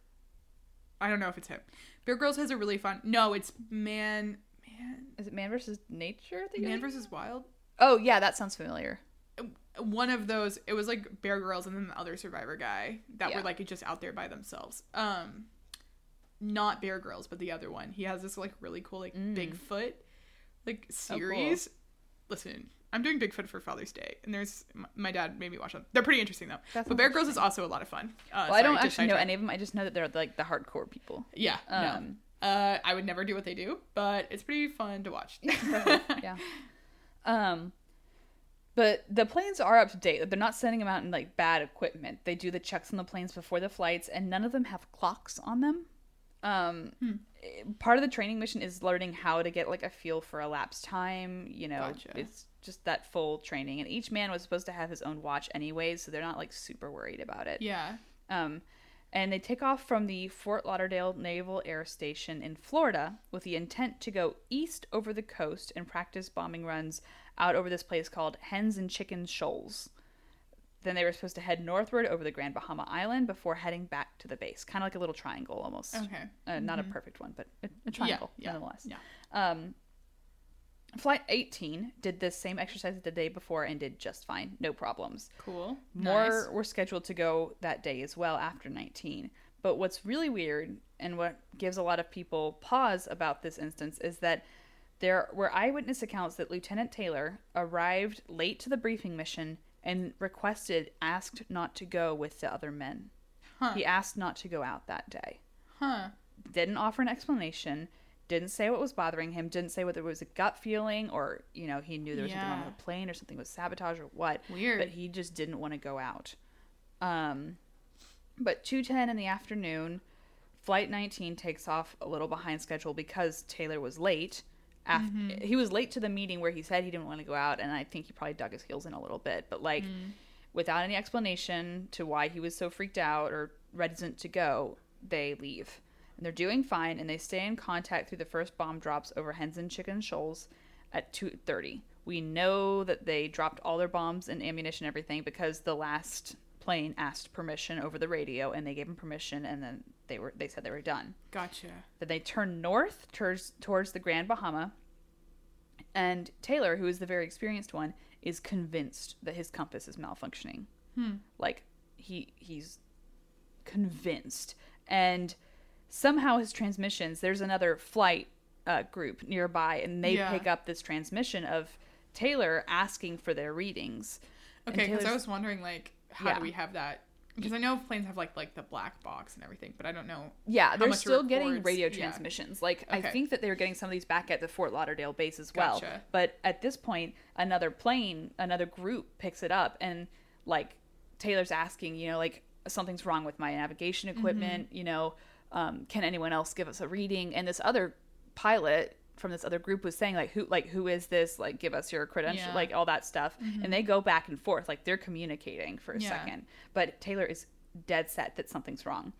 I don't know if it's him. Bear Grylls has a really fun. No, it's Man. Man. Is it Man versus Nature? Man versus Wild. Oh yeah, that sounds familiar. One of those. It was like Bear Grylls and then the other Survivor guy that Yeah. were like just out there by themselves. Um, not Bear Grylls, but the other one. He has this like really cool like Mm. Bigfoot like Oh, series. Listen, I'm doing Bigfoot for Father's Day, and there's my, dad made me watch them. They're pretty interesting though. That but Bear Grylls is also a lot of fun. Uh, Well, I don't actually know any of them. I just know that they're like the hardcore people. Yeah, no. Um, Uh, I would never do what they do, but it's pretty fun to watch. yeah. Um. But the planes are up to date. They're not sending them out in like bad equipment. They do the checks on the planes before the flights, and none of them have clocks on them. Um, part of the training mission is learning how to get like a feel for elapsed time. You know, Gotcha. it's just that full training, and each man was supposed to have his own watch anyways, so they're not like super worried about it. Yeah. Um, and they take off from the Fort Lauderdale Naval Air Station in Florida with the intent to go east over the coast and practice bombing runs out over this place called Hens and Chickens Shoals. Then they were supposed to head northward over the Grand Bahama Island before heading back to the base, kind of like a little triangle almost. Okay. Uh, not a perfect one, but a, a triangle yeah. nonetheless. Yeah. Um, Flight 18 did the same exercise the day before and did just fine, no problems. Cool. More Nice. were scheduled to go that day as well after 19. But what's really weird and what gives a lot of people pause about this instance is that there were eyewitness accounts that Lieutenant Taylor arrived late to the briefing mission and requested, asked not to go with the other men. Huh. He asked not to go out that day. Huh. Didn't offer an explanation, didn't say what was bothering him, didn't say whether it was a gut feeling or, you know, he knew there was something wrong with the plane or something was sabotage or what Weird. but he just didn't want to go out. Um, but 2:10 in the afternoon, flight 19 takes off a little behind schedule because Taylor was late. After, Mm-hmm. He was late to the meeting where he said he didn't want to go out, and I think he probably dug his heels in a little bit. But like, Mm. without any explanation to why he was so freaked out or reticent to go, they leave. And they're doing fine, and they stay in contact through the first bomb drops over Hens and Chicken Shoals at 2:30. We know that they dropped all their bombs and ammunition and everything because the last plane asked permission over the radio, and they gave him permission, and then they were they said they were done. Gotcha. Then they turn north towards towards the Grand Bahama, and Taylor, who is the very experienced one, is convinced that his compass is malfunctioning. Hmm. Like he he's convinced, and somehow his transmissions. There's another flight uh, group nearby, and they Yeah. pick up this transmission of Taylor asking for their readings. Okay, because I was wondering like, how Yeah. do we have that? Because I know planes have like like the black box and everything, but I don't know. Yeah, they're still getting radio Yeah. transmissions. Like I think that they were getting some of these back at the Fort Lauderdale base as well. Gotcha. But at this point, another plane, another group picks it up, and like Taylor's asking, you know, like something's wrong with my navigation Mm-hmm. equipment. You know, um, can anyone else give us a reading? And this other pilot from this other group was saying like who like who is this like give us your credential Yeah. Mm-hmm. like all that stuff and they go back and forth like they're communicating for a Yeah. second but taylor is dead set that something's wrong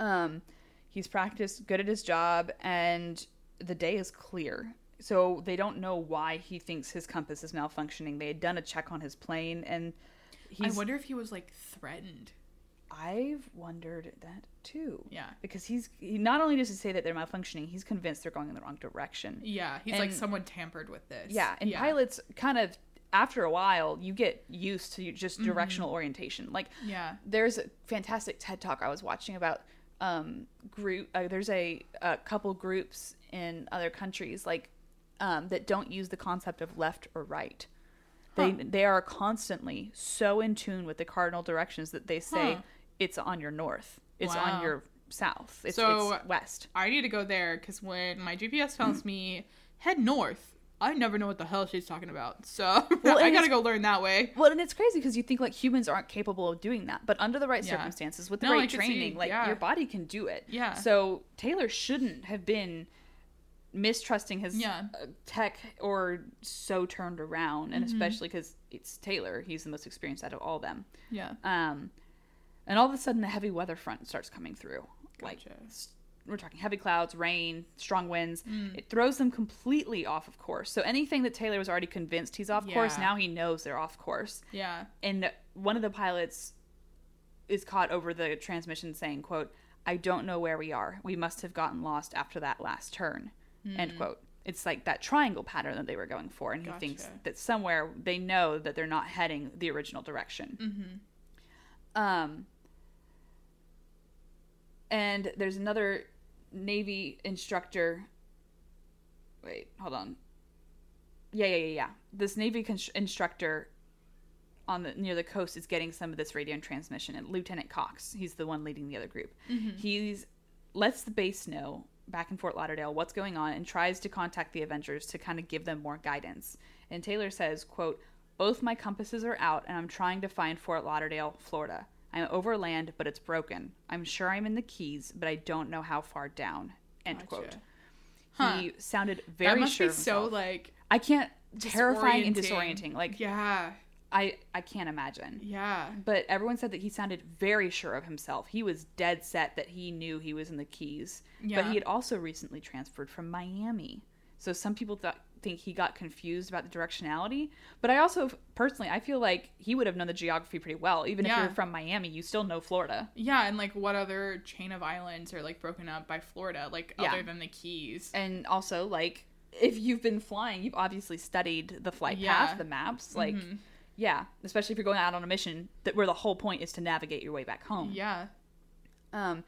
um, he's practiced good at his job, and the day is clear. So they don't know why he thinks his compass is malfunctioning. They had done a check on his plane, and he's. I wonder if he was like threatened. I've wondered that too. Yeah. Because he's he not only does he say that they're malfunctioning, he's convinced they're going in the wrong direction. Yeah, he's like someone tampered with this. Yeah, and pilots kind of after a while you get used to just directional orientation. Like Yeah. there's a fantastic TED talk I was watching about um group uh, there's a, a couple groups in other countries like um that don't use the concept of left or right. They Huh. they are constantly so in tune with the cardinal directions that they say Huh. it's on your north. It's Wow. on your south. It's, So- it's west. I need to go there because when my GPS tells me head north, I never know what the hell she's talking about. So Well, I gotta go learn that way. Well, and it's crazy because you think like humans aren't capable of doing that, but under the right Yeah. circumstances, with the No, right could see- training, like yeah. your body can do it. Yeah. So Taylor shouldn't have been mistrusting his Yeah. uh, tech or so turned around, and Mm-hmm. especially because it's Taylor, he's the most experienced out of all them. Yeah. Um, and all of a sudden, a heavy weather front starts coming through. Like Gotcha. s- we're talking heavy clouds, rain, strong winds. Mm. It throws them completely off of course. So anything that Taylor was already convinced he's off course, now he knows they're off course Yeah. and one of the pilots is caught over the transmission saying quote i don't know where we are we must have gotten lost after that last turn end quote it's like that triangle pattern that they were going for and he thinks that somewhere they know that they're not heading the original direction um and there's another navy instructor. Wait hold on. Yeah yeah yeah yeah. This navy con- instructor on the near the coast is getting some of this radio transmission. And lieutenant cox he's the one leading the other group. Mm-hmm. He's lets the base know back in fort lauderdale what's going on and tries to contact the avengers to kind of give them more guidance. And taylor says quote Both my compasses are out, and I'm trying to find Fort Lauderdale, Florida. I'm over land, but it's broken. I'm sure I'm in the Keys, but I don't know how far down. End Gotcha. quote. Huh. He sounded that very must sure be of so like I can't terrifying and disorienting. disorienting. Like yeah, I I can't imagine. yeah. But everyone said that he sounded very sure of himself. He was dead set that he knew he was in the Keys. But he had also recently transferred from Miami. So some people thought think he got confused about the directionality. But I also personally I feel like he would have known the geography pretty well. Even if you're from Miami, you still know Florida. Yeah, and like what other chain of islands are like broken up by Florida, like Yeah. other than the Keys? And also like if you've been flying, you've obviously studied the flight Yeah. path, the maps. Like Mhm. yeah, especially if you're going out on a mission that where the whole point is to navigate your way back home. Yeah. Um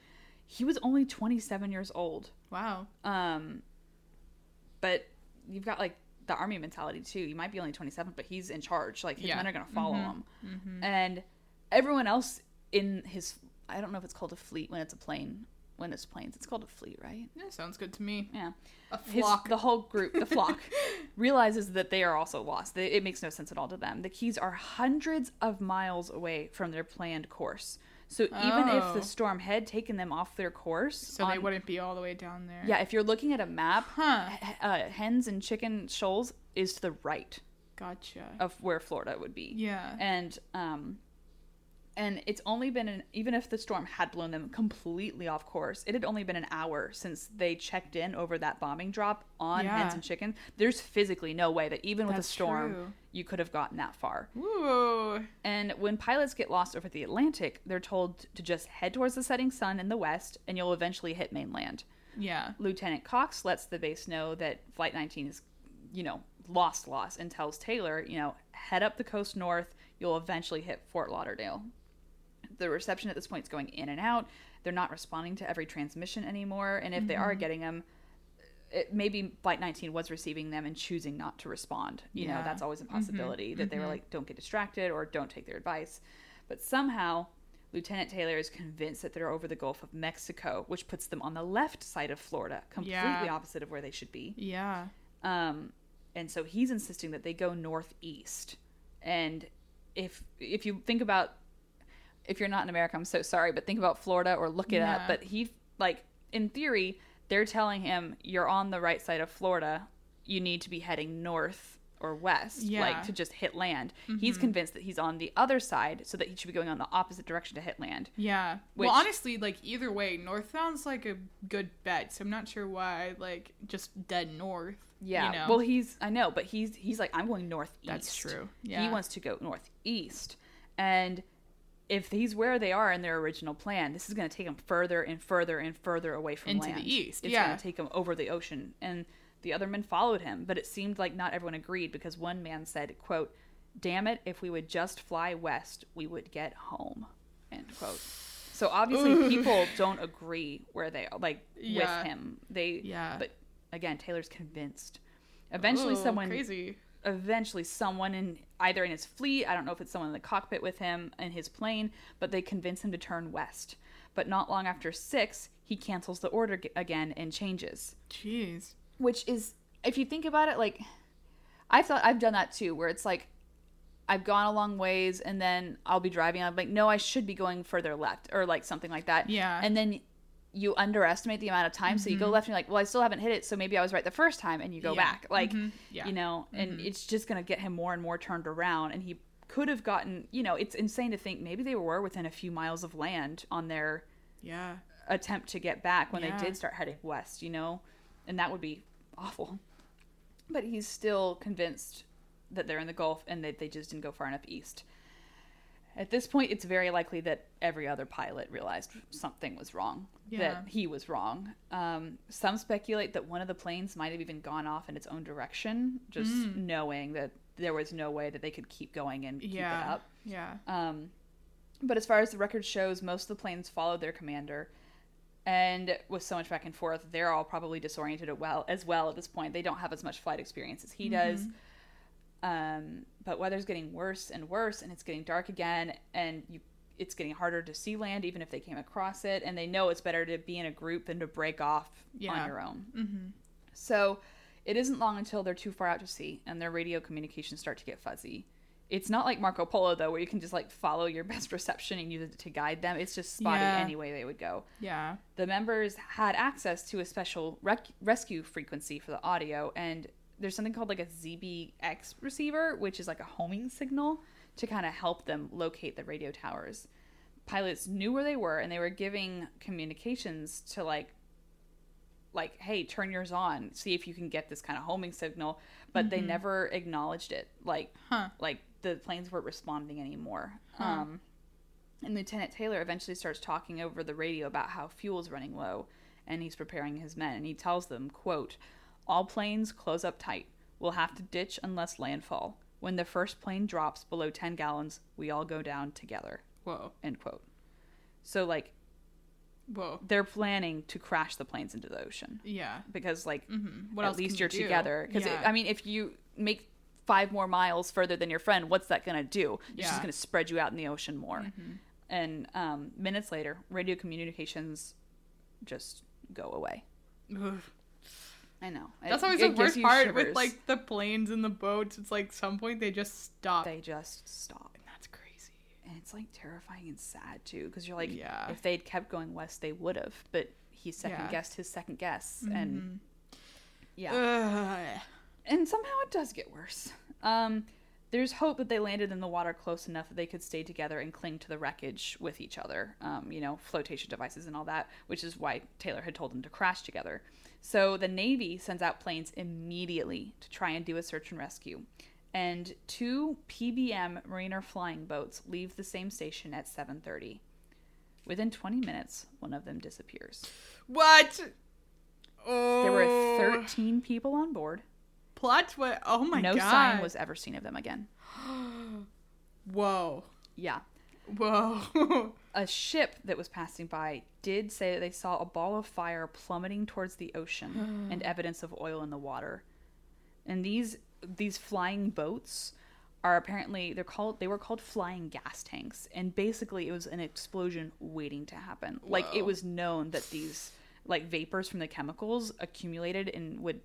he was only 27 years old. Wow. Um, but you've got like the army mentality too. You might be only 27, but he's in charge. Like his Yeah. men are going to follow Mhm. him. Mm-hmm. And everyone else in his, I don't know if it's called a fleet when it's a plane. When it's planes, it's called a fleet, right? Yeah, sounds good to me. Yeah. A His, flock. the whole group, the flock, realizes that they are also lost. It makes no sense at all to them. The Keys are hundreds of miles away from their planned course. So even if Oh. the storm had taken them off their course, so they wouldn't be all the way down there. yeah, if you're looking at a map, Huh. h- uh, hens and chicken shoals is to the right Gotcha. of where Florida would be. Yeah. And um and it's only been an even if the storm had blown them completely off course, it had only been an hour since they checked in over that bombing drop on Yeah. hens and chicken. There's physically no way that even with That's a storm true. you could have gotten that far. Ooh. And when pilots get lost over the Atlantic, they're told to just head towards the setting sun in the west and you'll eventually hit mainland. Yeah. Lieutenant Cox lets the base know that Flight 19 is, you know, lost, lost, and tells Taylor, you know, head up the coast north. You'll eventually hit Fort Lauderdale. The reception at this point is going in and out. They're not responding to every transmission anymore, and if they are getting them, it, maybe Flight 19 was receiving them and choosing not to respond. You know, that's always a possibility that they were mhm. like, don't get distracted or don't take their advice. But somehow, Lieutenant Taylor is convinced that they're over the Gulf of Mexico, which puts them on the left side of Florida, completely Yeah. opposite of where they should be. Yeah. Um, and so he's insisting that they go northeast. And if if you think about if you're not in America, I'm so sorry, but think about Florida or look it up. But he like in theory, they're telling him you're on the right side of Florida. You need to be heading north or west, Yeah. like to just hit land. He's mm-hmm. convinced that he's on the other side, so that he should be going on the opposite direction to hit land. Yeah. Which- well, honestly, like either way, north sounds like a good bet. So I'm not sure why, like, just dead north. Yeah. You know? Well, he's I know, but he's he's like I'm going northeast. That's true. Yeah. He wants to go northeast, and if he's where they are in their original plan, this is going to take them further and further and further away from Into the land. east, It's yeah. going to take them over the ocean, and the other men followed him. But it seemed like not everyone agreed because one man said, "quote Damn it! If we would just fly west, we would get home." End quote. So obviously, people don't agree where they are, like Yeah. with him. They Yeah. but again, Taylor's convinced. Eventually, Oh, someone crazy. Eventually someone in either in his fleet, I don't know if it's someone in the cockpit with him in his plane, but they convince him to turn west. But not long after 6, he cancels the order g- again and changes. Jeez. Which is if you think about it like I've thought I've done that too where it's like I've gone a long ways and then I'll be driving I'm like no, I should be going further left or like something like that. Yeah. And then you underestimate the amount of time so you go left and you're like, "Well, I still haven't hit it, so maybe I was right the first time." And you go Yeah. back. Like Mhm. Yeah. you know and it's just going to get him more and more turned around and he could have gotten you know it's insane to think maybe they were within a few miles of land on their Yeah. attempt to get back when Yeah. they did start heading west you know and that would be awful but he's still convinced that they're in the gulf and that they just didn't go far enough east at this point it's very likely that every other pilot realized something was wrong Yeah. that he was wrong um, some speculate that one of the planes might have even gone off in its own direction just Mm. knowing that there was no way that they could keep going and keep it up Yeah. um, but as far as the record shows, most of the planes followed their commander. And with so much back and forth, they're all probably disoriented well as well at this point. They don't have as much flight experience as he does. Um, but weather's getting worse and worse, and it's getting dark again, and you, it's getting harder to see land, even if they came across it. And they know it's better to be in a group than to break off Yeah. on your own. Mm-hmm. So it isn't long until they're too far out to sea and their radio communications start to get fuzzy. It's not like Marco Polo though, where you can just like follow your best reception and use it to guide them. It's just spotty Yeah. any way they would go. Yeah. The members had access to a special rec- rescue frequency for the audio, and there's something called like a ZBX receiver, which is like a homing signal to kind of help them locate the radio towers. Pilots knew where they were, and they were giving communications to like like hey turn yours on see if you can get this kind of homing signal but they never acknowledged it like Huh. like the planes weren't responding anymore um and lieutenant taylor eventually starts talking over the radio about how fuel's running low and he's preparing his men and he tells them quote all planes close up tight we'll have to ditch unless landfall when the first plane drops below 10 gallons we all go down together Whoa. end quote so like Whoa. they're planning to crash the planes into the ocean Yeah. because like Mm-hmm. At least you're you together because yeah. i mean if you make five more miles further than your friend what's that going to do it's Yeah. just going to spread you out in the ocean more and um, minutes later radio communications just go away Ugh. I know That's It- always it the worst part shivers. with like the planes and the boats. It's like some point they just stop. they just stop and that's crazy. and it's like terrifying and sad too because you're like Yeah. if they'd kept going west they would have but he second Yeah. guessed his second guess and yeah Ugh. and somehow it does get worse. Um, there's hope that they landed in the water close enough that they could stay together and cling to the wreckage with each other. Um, you know, flotation devices and all that, which is why Taylor had told them to crash together. So the Navy sends out planes immediately to try and do a search and rescue. And two PBM Mariner flying boats leave the same station at 7:30. Within 20 minutes, one of them disappears. What? Oh. There were 13 people on board. Plot twist. Oh my no god. sign was ever seen of them again. Whoa. Yeah. Whoa. A ship that was passing by did say that they saw a ball of fire plummeting towards the ocean and evidence of oil in the water. And these these flying boats are apparently they're called they were called flying gas tanks and basically it was an explosion waiting to happen. Like it was known that these like vapors from the chemicals accumulated and would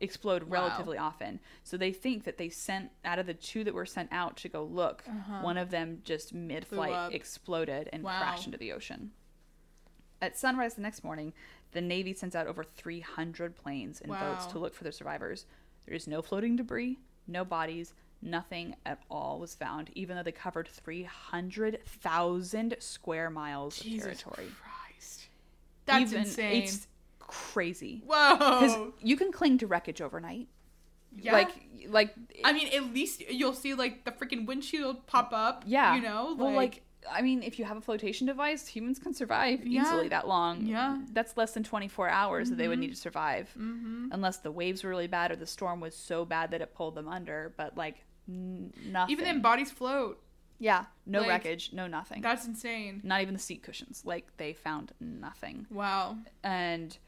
explode Wow. relatively often. So they think that they sent out of the two that were sent out to go look, uh-huh. one of them just mid flight exploded and Wow. crashed into the ocean. At sunrise the next morning, the Navy sends out over 300 planes and boats to look for the survivors. There is no floating debris, no bodies, nothing at all was found, even though they covered 300,000 square miles Jesus of territory. Christ. That's Even- insane. It's crazy. Whoa. Because you can cling to wreckage overnight. Yeah. Like, like, I mean, at least you'll see like the freaking windshield pop up. yeah. You know, well, like, I mean, if you have a flotation device, humans can survive Yeah. easily that long. Yeah. That's less than 24 hours that they would Mhm. need to survive. Mhm. Unless the waves were really bad or the storm was so bad that it pulled them under. But, like, n- nothing. even then, bodies float. Yeah. No like, wreckage, no nothing. That's insane. Not even the seat cushions. Like, they found nothing. Wow. And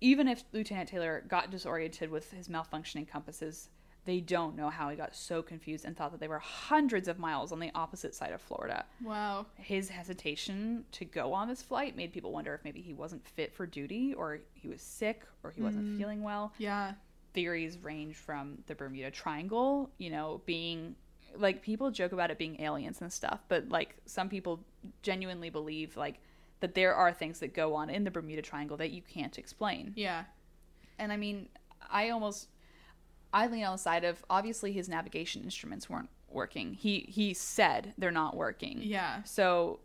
even if Lieutenant Taylor got disoriented with his malfunctioning compasses, they don't know how he got so confused and thought that they were hundreds of miles on the opposite side of Florida. Wow. His hesitation to go on this flight made people wonder if maybe he wasn't fit for duty or he was sick or he wasn't Mm. feeling well. Yeah. Theories range from the Bermuda Triangle, you know, being like people joke about it being aliens and stuff, but like some people genuinely believe like that there are things that go on in the Bermuda Triangle that you can't explain. Yeah. And I mean, I almost I lean on the side of obviously his navigation instruments weren't working. He he said they're not working. Yeah. So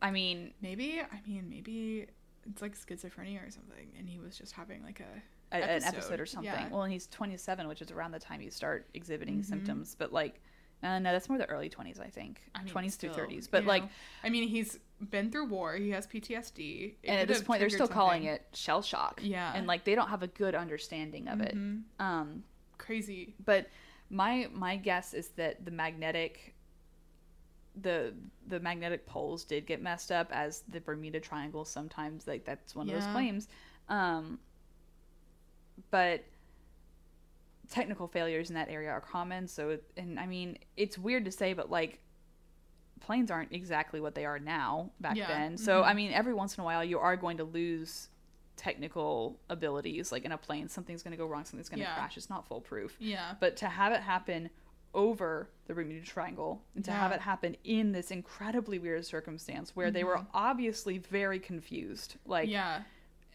I mean, Maybe. I mean, maybe it's like schizophrenia or something, and he was just having like a. a, an Episode, episode or something. yeah. Well, and he's 27, which is around the time you start exhibiting Mhm. symptoms. But like, uh, no, that's more the early 20s, I think. I mean, 20s still, through 30s. But you like. I mean, he's been through war. He has PTSD. It and at this point, they're still triggered calling it shell shock. Yeah. And like, they don't have a good understanding of it. Mhm. Um, Crazy. but my my guess is that the magnetic the the magnetic poles did get messed up as the Bermuda Triangle sometimes like that's one of those claims um but technical failures in that area are common so and I mean it's weird to say but like planes aren't exactly what they are now back Yeah. then so Mhm. I mean every once in a while you are going to lose technical abilities like in a plane something's going to go wrong something's going to Yeah. crash it's not foolproof Yeah. but to have it happen over the Bermuda Triangle and to have it happen in this incredibly weird circumstance where they were obviously very confused. Like, yeah,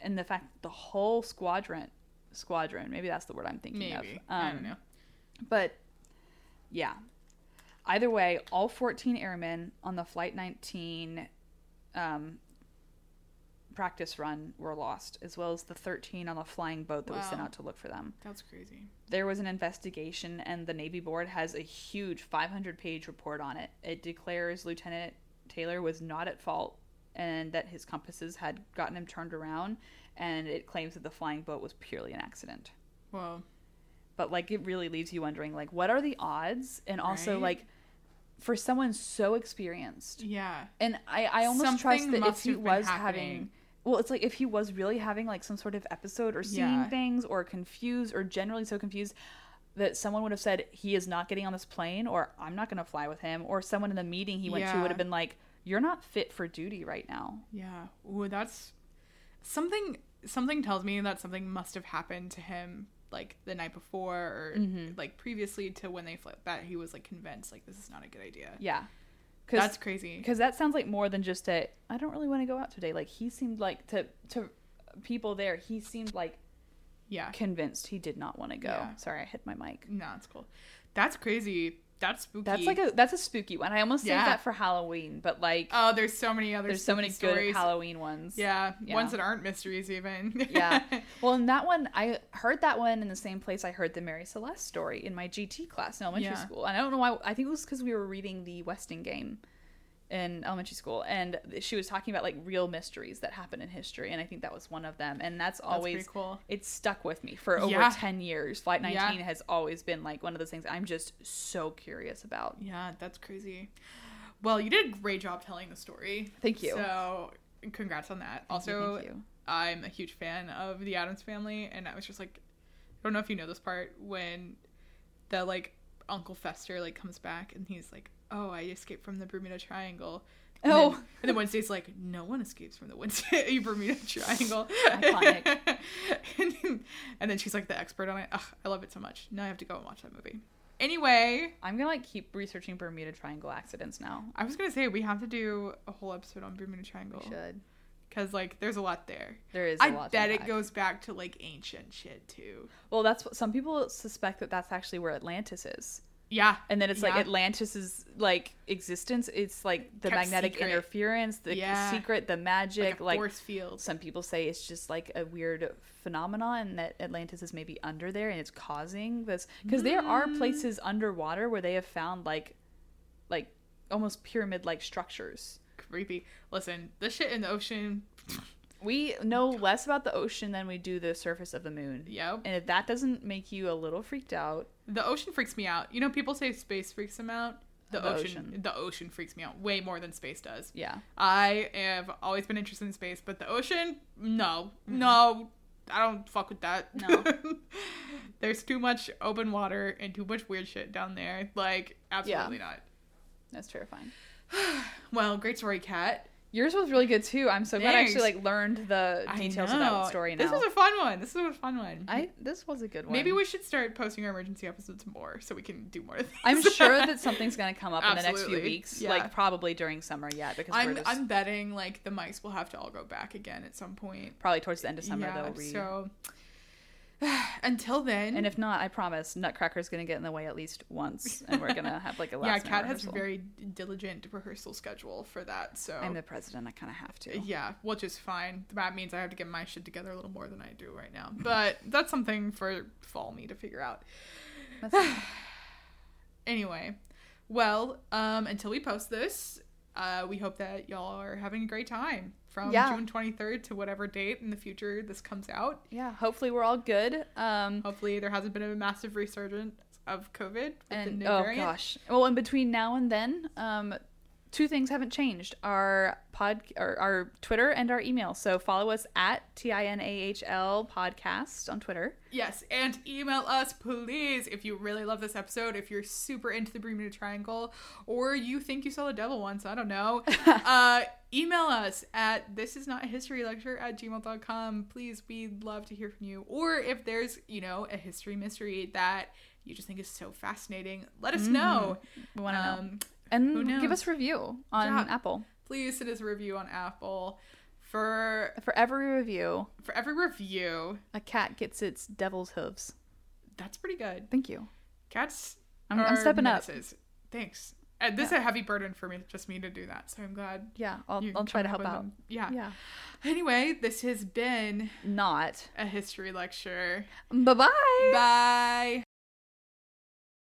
and the fact that the whole squadron, squadron, maybe that's the word I'm thinking maybe. of. I don't Um, know. But yeah. Either way, all 14 airmen on the Flight 19 um, practice run were lost, as well as the 13 on the flying boat that was sent out to look for them. That's crazy. There was an investigation, and the Navy Board has a huge 500 page report on it. It declares Lieutenant Taylor was not at fault and that his compasses had gotten him turned around, and it claims that the flying boat was purely an accident Whoa. but like it really leaves you wondering like what are the odds and also Right? like for someone so experienced Yeah. and i i almost trust that if he was having well it's like if he was really having like some sort of episode or seeing Yeah. things or confused or generally so confused that someone would have said he is not getting on this plane or i'm not going to fly with him or someone in the meeting he went to would have been like you're not fit for duty right now Yeah. Ooh, that's something. Something tells me that something must have happened to him, like the night before, or Mhm. like previously to when they flipped That he was like convinced, like this is not a good idea. yeah That's crazy. because that sounds like more than just a i don't really want to go out today like he seemed like to to people there he seemed like Yeah. convinced he did not want to go Yeah. sorry i hit my mic No, it's cool. That's crazy. That's spooky. that's like a that's a spooky one i almost Yeah. saved that for halloween but like Oh, there's so many other. there's so many spooky good halloween ones Yeah, Yeah. ones that aren't mysteries even. yeah well in that one i heard that one in the same place i heard the mary celeste story in my gt class in elementary Yeah. school and i don't know why i think it was because we were reading the westing game in elementary school and she was talking about like real mysteries that happen in history and i think that was one of them and that's That's always pretty cool. it's stuck with me for over Yeah. 10 years flight 19 Yeah. has always been like one of those things i'm just so curious about Yeah, that's crazy. Well, you did a great job telling the story. Thank you. So, congrats on that. Thank you, also, thank you. I'm a huge fan of the Addams family, and I was just like, I don't know if you know this part when the like Uncle Fester like comes back and he's like, "Oh, I escaped from the Bermuda Triangle." And Oh. then, and then Wednesday's like, "No one escapes from the Wednesday Bermuda Triangle." Iconic. and, then, and then she's like the expert on it. Ugh, I love it so much. Now I have to go and watch that movie. Anyway, i'm gonna like keep researching bermuda triangle accidents now I was gonna say we have to do a whole episode on Bermuda Triangle we should because like there's a lot there. there is a I bet it unpack. goes back to like ancient shit too. well that's what some people suspect that that's actually where atlantis is Yeah, and then it's like Yeah. atlantis's like existence it's like the Kept magnetic secret. interference the Yeah. secret the magic like a like force field. some people say it's just like a weird phenomenon and that Atlantis is maybe under there and it's causing this because there are Mm. places underwater where they have found like like almost pyramid like structures. Creepy. Listen, this shit in the ocean. We know less about the ocean than we do the surface of the moon. Yep. And if that doesn't make you a little freaked out, The ocean freaks me out. You know, people say space freaks them out. The, The ocean, ocean. the ocean freaks me out way more than space does. yeah. I have always been interested in space, but the ocean, no, mm-hmm. no, I don't fuck with that. No. There's too much open water and too much weird shit down there. Like, absolutely not. That's terrifying. Well, great story, Kat. Yours was really good too. I'm so glad I actually like learned the details of that story now. This was a fun one. This was a fun one. I this was a good one. Maybe we should start posting our emergency episodes more so we can do more things. I'm sure that something's gonna come up in the next few weeks, Yeah. like probably during summer yet, because we're I'm just I'm betting like the mics will have to all go back again at some point. probably towards the end of summer yeah, they'll re. so until then, And if not, I promise Nutcracker's gonna get in the way at least once, and we're gonna have like a last yeah. Kat has a very diligent rehearsal schedule for that. So I'm the president. I kind of have to. yeah, which is fine. That means I have to get my shit together a little more than I do right now. But that's something for fall me to figure out. Anyway, well, um, until we post this, uh, we hope that y'all are having a great time from Yeah. June 23rd to whatever date in the future this comes out. yeah. Hopefully we're all good. Um. Hopefully, there hasn't been a massive resurgence of COVID with the And new oh variant. gosh. Well, in between now and then, um, two things haven't changed: our pod, our, our Twitter and our email. So follow us at T I N A H L podcast on Twitter. Yes, and email us, please, if you really love this episode, if you're super into the Bermuda Triangle, or you think you saw the devil once, I don't know. uh, email us at this is not a history lecture at gmail.com. Please, we'd love to hear from you. Or if there's, you know, a history mystery that you just think is so fascinating, let us know. We want to know. And give us a review on Yeah. Apple. please send us a review on Apple. For For every review, for every review, a cat gets its devil's hooves. that's pretty good. Thank you. Cats I'm- I'm stepping up. Thanks. And this is a heavy burden for me, just me to do that. So I'm glad. Yeah, I'll, I'll try to help out. them. Yeah. Yeah. Anyway, this has been Not. a history lecture. Bye bye. Bye.